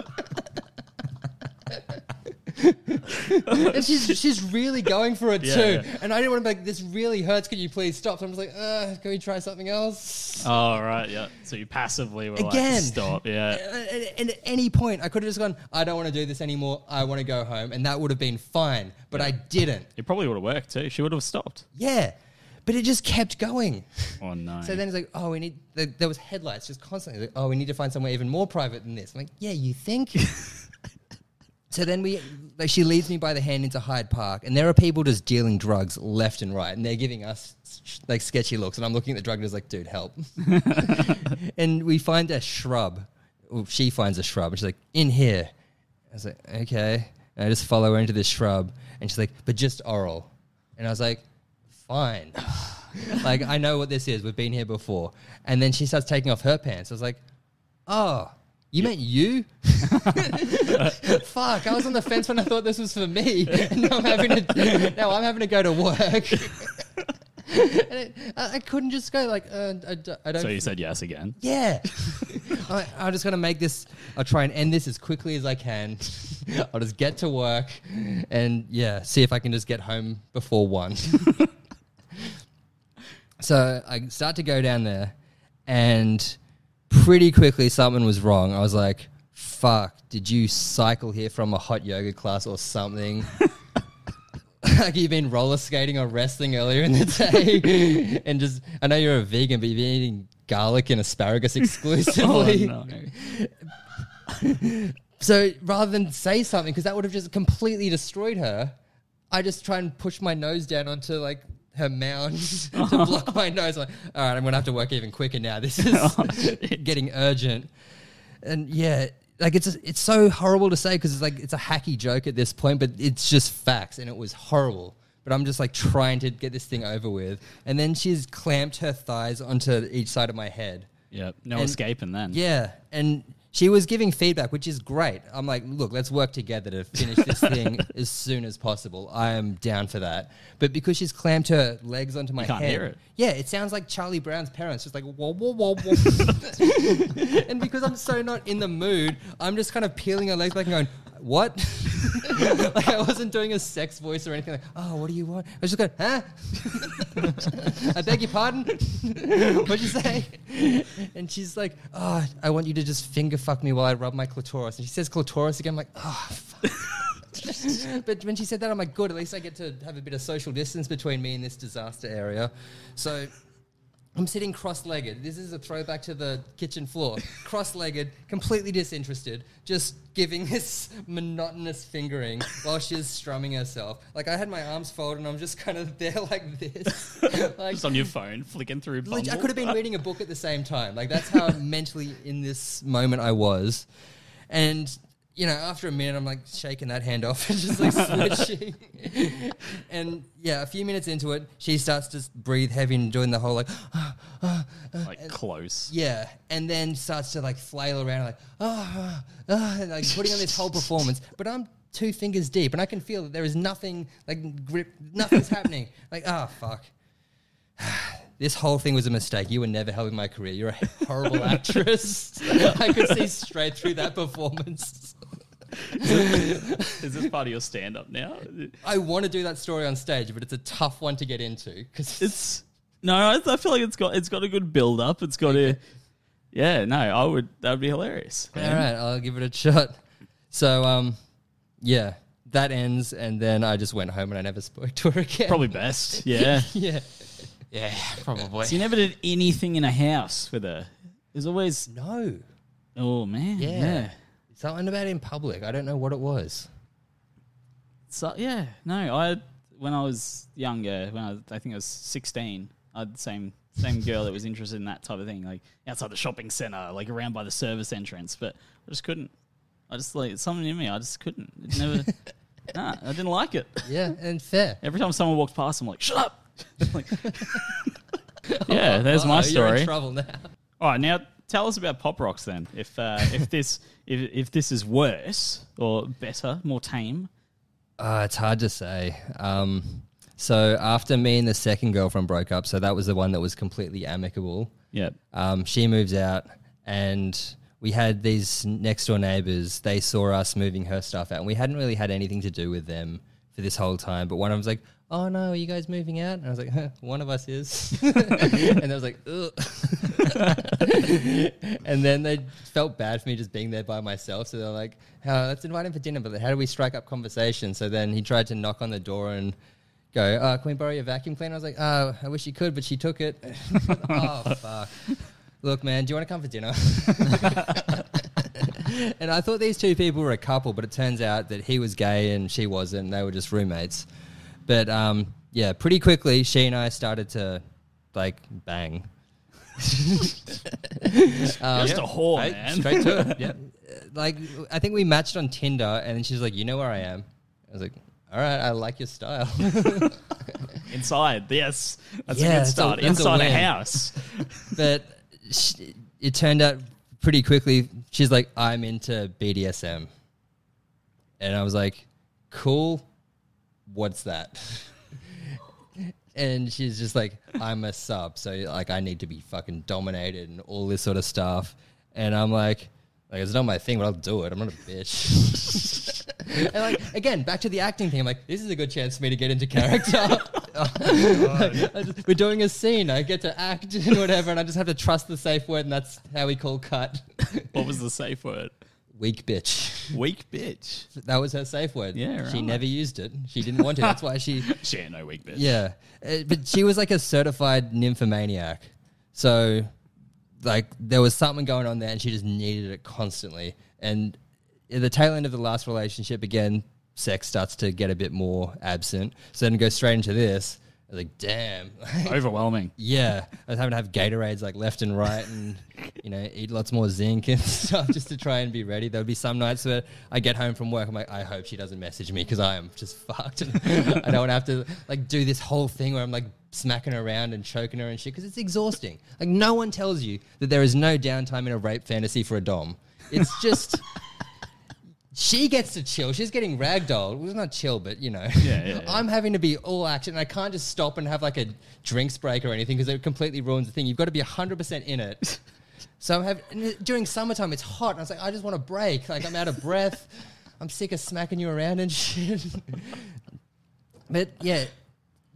and she's she's really going for it Yeah, too. yeah. And I didn't want to be like, this really hurts. Can you please stop? So I'm just like, uh, can we try something else? Oh, right, yeah. So you passively were Again. like, stop, yeah. And, and at any point, I could have just gone, I don't want to do this anymore. I want to go home. And that would have been fine. But I didn't. It probably would have worked too. She would have stopped. Yeah. But it just kept going. Oh, no. So then it's like, oh, we need. There, there was headlights just constantly. Like, oh, we need to find somewhere even more private than this. I'm like, yeah, you think? So then we, like, she leads me by the hand into Hyde Park, and there are people just dealing drugs left and right, and they're giving us like sketchy looks, and I'm looking at the drug dealers like, dude, help. and we find a shrub. Well, she finds a shrub, and she's like, in here. I was like, okay. And I just follow her into this shrub, and she's like, but just oral. And I was like, fine. like, I know what this is. We've been here before. And then she starts taking off her pants. I was like, oh, you meant you? Fuck, I was on the fence when I thought this was for me. And now I'm having to, now I'm having to go to work. and it, I, I couldn't just go like, uh, I, d- I don't so you said yes again. yeah. I, I'm just going to make this, I'll try and end this as quickly as I can. I'll just get to work and, yeah, see if I can just get home before one. so I start to go down there and pretty quickly something was wrong. I was like, fuck, did you cycle here from a hot yoga class or something? like you've been roller skating or wrestling earlier in the day, and just I know you're a vegan, but you've been eating garlic and asparagus Oh, exclusively. no. So rather than say something, because that would have just completely destroyed her, I just try and push my nose down onto like her mound to block my nose. Like, all right, I'm gonna have to work even quicker now. This is oh, getting urgent. And yeah, like it's it's so horrible to say because it's like it's a hacky joke at this point, but it's just facts, and it was horrible. But I'm just like trying to get this thing over with, and then she's clamped her thighs onto each side of my head. Yep. No And- escaping then. Yeah, and she was giving feedback, which is great. I'm like, look, let's work together to finish this thing as soon as possible. I am down for that. But because she's clamped her legs onto my can't head, hear it. yeah, it sounds like Charlie Brown's parents, just like whoa, whoa, whoa, whoa. and because I'm so not in the mood, I'm just kind of peeling her legs back and going, what? like I wasn't doing a sex voice or anything like, oh, what do you want? I was just going, huh? I beg your pardon? What'd you say? And she's like, oh, I want you to just finger fuck me while I rub my clitoris. And she says clitoris again. I'm like, oh, fuck. but when she said that, I'm like, good. At least I get to have a bit of social distance between me and this disaster area. So I'm sitting cross-legged. This is a throwback to the kitchen floor. cross-legged, completely disinterested, just giving this monotonous fingering while she's strumming herself. Like I had my arms folded and I'm just kind of there like this. like Just on your phone, flicking through. Leg- I could have been reading a book at the same time. Like that's how mentally in this moment I was. And you know, after a minute, I'm like shaking that hand off and just like switching. and yeah, a few minutes into it, she starts to breathe heavy and doing the whole like, like close. yeah, and then starts to like flail around like, ah, ah, and, like putting on this whole performance. But I'm two fingers deep, and I can feel that there is nothing like grip, nothing's happening. Like, ah, fuck. This whole thing was a mistake. You were never helping my career. You're a horrible actress. I could see straight through that performance. Is this part of your stand up now? I want to do that story on stage, but it's a tough one to get into because It's no, I, I feel like it's got it's got a good build up. It's got a yeah. No, I would that would be hilarious. All right, I'll give it a shot. So, um, yeah, that ends, and then I just went home and I never spoke to her again. Probably best. Yeah. yeah. Yeah, probably. so you never did anything in a house with her. There's always No. oh man Yeah. yeah. Something about in public. I don't know what it was. So yeah, no, I when I was younger, when I, was, I think I was sixteen, I had the same same girl that was interested in that type of thing, like outside the shopping center, like around by the service entrance. But I just couldn't. I just like something in me. I just couldn't. It never. nah, I didn't like it. Yeah, and fair. Every time someone walked past, I'm like, shut up. like, yeah, there's my You're story. in trouble now. All right, now tell us about pop rocks then. If uh, if this if if this is worse or better, more tame. Uh, it's hard to say. Um, so after me and the second girlfriend broke up, so that was the one that was completely amicable. Yeah. Um, she moves out, and we had these next door neighbors. They saw us moving her stuff out, and we hadn't really had anything to do with them for this whole time. But one of them was like, "Oh no, are you guys moving out?" And I was like, huh, "One of us is," and I was like, "Ugh." and then they felt bad for me just being there by myself. So they're like, oh, let's invite him for dinner. But how do we strike up conversation? So then he tried to knock on the door and go, uh, can we borrow your vacuum cleaner? I was like, oh, I wish you could, but she took it. oh, fuck. Look, man, do you want to come for dinner? and I thought these two people were a couple, but it turns out that he was gay and she wasn't. They were just roommates. But um, yeah, pretty quickly, she and I started to like bang. Um, Just a whore, Hey, man. Straight to it. Yeah. like I think we matched on Tinder, and then she's like, "You know where I am." I was like, "All right, I like your style." Inside, yes, that's Yeah, a good that's a- start. that's a Inside a, win. house, but sh it turned out pretty quickly. She's like, "I'm into BDSM," and I was like, "Cool, what's that?" and she's just like, "I'm a sub, so like I need to be fucking dominated and all this sort of stuff," and I'm like. Like it's not my thing, but I'll do it. I'm not a bitch. and like again, back to the acting thing. I'm like, this is a good chance for me to get into character. I just- we're doing a scene. I get to act and whatever, and I just have to trust the safe word, and that's how we call cut. what was the safe word? Weak bitch. Weak bitch. That was her safe word. Yeah, She never used it. She didn't want to. That's why she. She ain't no weak bitch. Yeah, Uh, but she was like a certified nymphomaniac. So, like, there was something going on there, and she just needed it constantly. And at the tail end of the last relationship, again, sex starts to get a bit more absent. So then go straight into this. I was like, damn. Overwhelming. yeah. I was having to have Gatorades like left and right and, you know, eat lots more zinc and stuff just to try and be ready. There would be some nights where I get home from work, I'm like, I hope she doesn't message me because I am just fucked. I don't want to have to like do this whole thing where I'm like smacking her around and choking her and shit because it's exhausting. Like, no one tells you that there is no downtime in a rape fantasy for a Dom. It's just. She gets to chill. She's getting ragdolled. Well, it's not chill, but you know. Yeah, yeah, yeah. I'm having to be all action. And I can't just stop and have like a drinks break or anything because it completely ruins the thing. You've got to be 100% in it. So I'm having, during summertime, it's hot. And I was like, I just want a break. Like, I'm out of breath. I'm sick of smacking you around and shit. but yeah,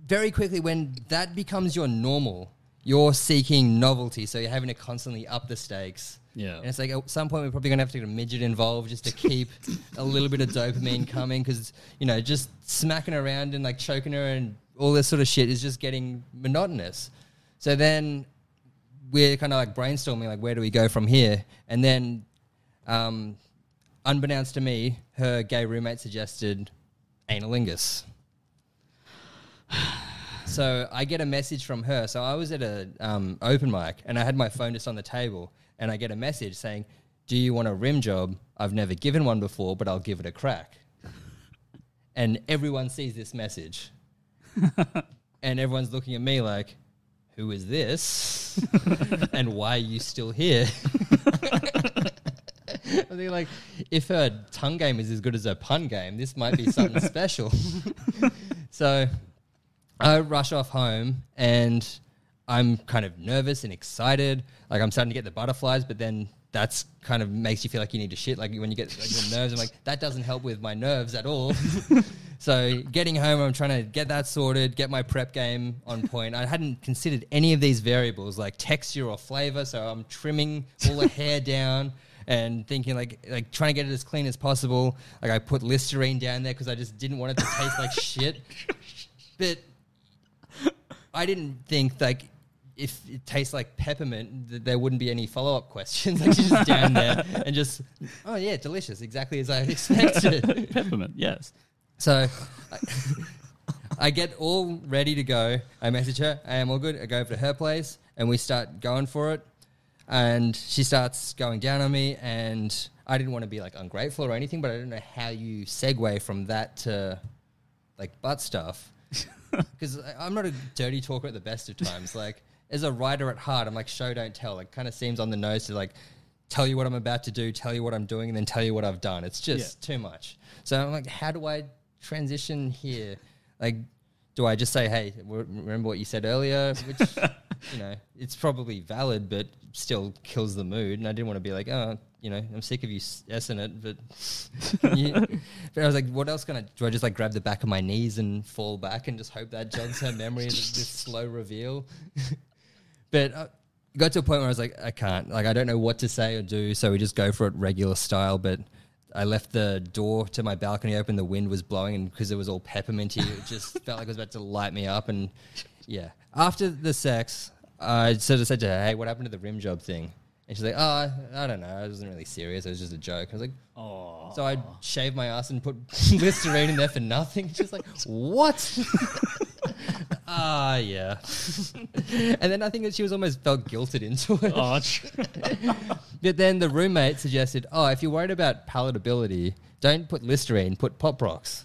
very quickly, when that becomes your normal, you're seeking novelty. So you're having to constantly up the stakes. Yeah. And it's like at some point we're probably gonna have to get a midget involved just to keep a little bit of dopamine coming because you know just smacking around and like choking her and all this sort of shit is just getting monotonous. So then we're kind of like brainstorming like where do we go from here, and then um, unbeknownst to me, her gay roommate suggested analingus. So I get a message from her. So I was at a um, open mic and I had my phone just on the table, and I get a message saying, "Do you want a rim job? I've never given one before, but I'll give it a crack." and everyone sees this message, and everyone's looking at me like, "Who is this? and why are you still here?" I think like, if her tongue game is as good as her pun game, this might be something special. so I rush off home and I'm kind of nervous and excited. Like I'm starting to get the butterflies, but then that's kind of makes you feel like you need to shit. Like when you get like, your nerves, I'm like, that doesn't help with my nerves at all. so getting home, I'm trying to get that sorted, get my prep game on point. I hadn't considered any of these variables like texture or flavor. So I'm trimming all the hair down and thinking like like trying to get it as clean as possible. Like I put Listerine down there because I just didn't want it to taste like shit. But I didn't think like if it tastes like peppermint, that there wouldn't be any follow up questions. Like she's just down there and just, oh yeah, delicious, exactly as I expected. Peppermint, yes. so I, I get all ready to go. I message her, I am all good. I go over to her place and we start going for it. And she starts going down on me, and I didn't want to be like ungrateful or anything, but I don't know how you segue from that to like butt stuff because I'm not a dirty talker at the best of times. Like as a writer at heart, I'm like show don't tell. It kind of seems on the nose to like tell you what I'm about to do, tell you what I'm doing, and then tell you what I've done. It's just too much. So I'm like, how do I transition here? Like, do I just say, hey, w- remember what you said earlier? Which you know, it's probably valid, but still kills the mood. And I didn't want to be like, oh, you know, I'm sick of you s it, but yeah. but I was like, what else can I do? I just like grab the back of my knees and fall back and just hope that jogs her memory of this slow reveal. But uh, it got to a point where I was like, I can't, like, I don't know what to say or do, so we just go for it regular style. But I left the door to my balcony open. The wind was blowing, and because it was all pepperminty, it just felt like it was about to light me up. And yeah, after the sex, I sort of said to her, "Hey, what happened to the rim job thing?" And she's like, "Oh, I, I don't know. It wasn't really serious. It was just a joke." I was like, Oh. "So I shaved my ass and put Listerine in there for nothing." She's like, "What?" Ah, yeah. and then I think that she was almost felt guilted into it. Oh, But then the roommate suggested, "Oh, if you're worried about palatability, don't put Listerine, put Pop Rocks."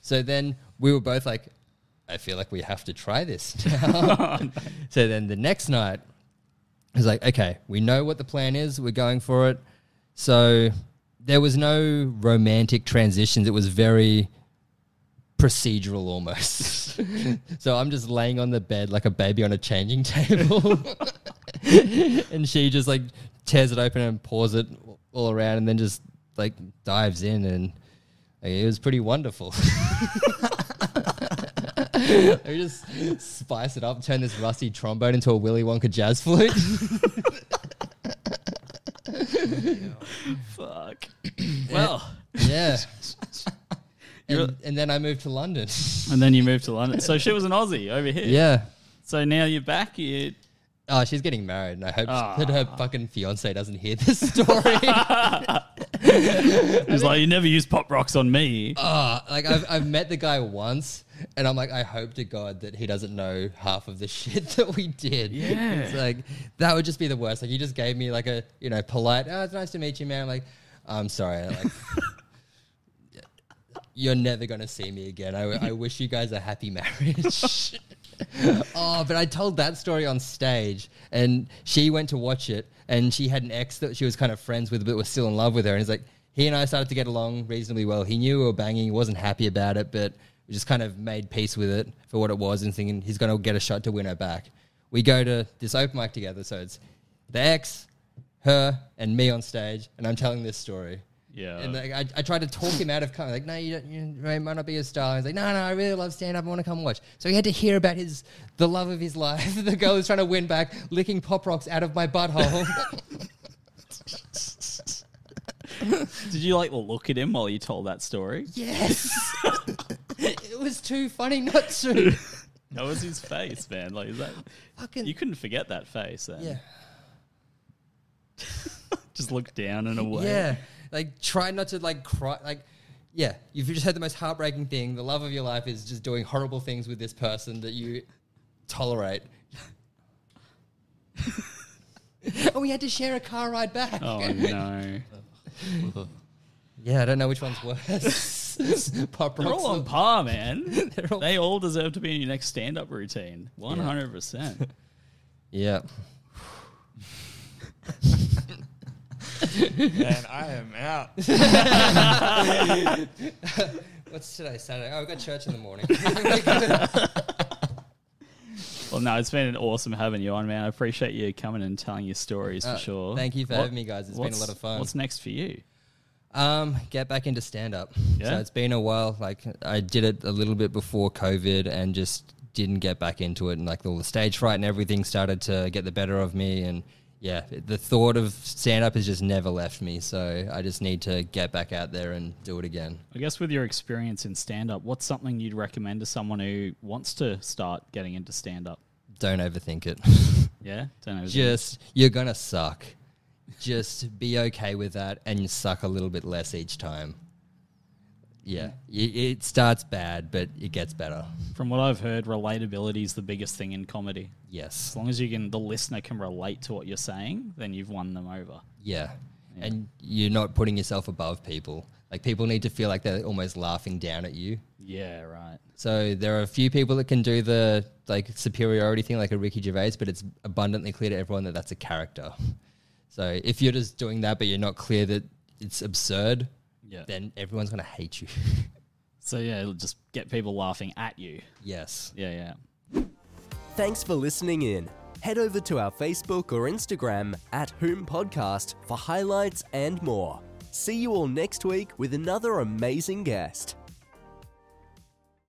So then we were both like, "I feel like we have to try this." now." so then the next night, I was like, "Okay, we know what the plan is. We're going for it." So there was no romantic transitions. It was very procedural almost. so I'm just laying on the bed like a baby on a changing table. and she just like tears it open and pours it all around and then just like dives in and like, it was pretty wonderful. we just spice it up, turn this rusty trombone into a Willy Wonka jazz flute. fuck. well, yeah. And, and then I moved to London. and then you moved to London. So she was an Aussie over here. yeah. So now you're back. You Oh, she's getting married, and I hope Ah. that her fucking fiance doesn't hear this story. He's like, you never use pop rocks on me. oh, like I've, I've met the guy once, And I'm like, I hope to God that he doesn't know half of the shit that we did. Yeah. It's like, that would just be the worst. Like, he just gave me like a, you know, polite, oh, it's nice to meet you, man. I'm like, I'm sorry. Like, you're never going to see me again. I, I wish you guys a happy marriage. oh, but I told that story on stage, and she went to watch it, and she had an ex that she was kind of friends with, but was still in love with her. And it's like he and I started to get along reasonably well. He knew we were banging, he wasn't happy about it, but we just kind of made peace with it for what it was, and thinking he's going to get a shot to win her back. We go to this open mic together, so it's the ex, her, and me on stage, and I'm telling this story. Yeah. And like, I, I tried to talk him out of coming. Like, no, you, don't, you might not be a star. He's like, no, no, I really love stand up. I want to come watch. So he had to hear about his the love of his life. the girl who's trying to win back, licking pop rocks out of my butthole. Did you like look at him while you told that story? yes, it was too funny not to. That was his face, man. Like is that Fucking you couldn't forget that face. Then. yeah, Just look down and away. yeah. Like try not to like cry. Like yeah, you've just had the most heartbreaking thing. The love of your life is just doing horrible things with this person that you tolerate. and oh, we had to share a car ride back. Oh no. Yeah, I don't know which one's worse. Pop They're rocks. all on or- par, man. They're all- they all deserve to be in your next stand-up routine. One hundred percent. yeah. Man, I am out. What's today? Saturday. Oh, I've got church in the morning. Well, no, it's been an awesome having you on, man. I appreciate you coming and telling your stories Uh, for sure. thank you for What- having me, guys. It's been a lot of fun. What's next for you? Um, get back into stand up. Yeah? So it's been a while. Like I did it a little bit before COVID and just didn't get back into it. And like all the stage fright and everything started to get the better of me. And yeah, the thought of stand up has just never left me. So I just need to get back out there and do it again. I guess with your experience in stand-up, what's something you'd recommend to someone who wants to start getting into stand-up? Don't overthink it. Yeah, don't know. just you're gonna suck. Just be okay with that, and suck a little bit less each time. Yeah, mm. it, it starts bad, but it gets better. From what I've heard, relatability is the biggest thing in comedy. Yes. As long as you can, the listener can relate to what you're saying, then you've won them over. Yeah. And you're not putting yourself above people. Like people need to feel like they're almost laughing down at you. Yeah, right. So there are a few people that can do the like superiority thing, like a Ricky Gervais, but it's abundantly clear to everyone that that's a character. So if you're just doing that, but you're not clear that it's absurd, Yeah. then everyone's gonna hate you. So yeah, it'll just get people laughing at you. yes. Yeah, yeah. Thanks for listening in. Head over to our Facebook or Instagram at Whom Podcast for highlights and more. See you all next week with another amazing guest.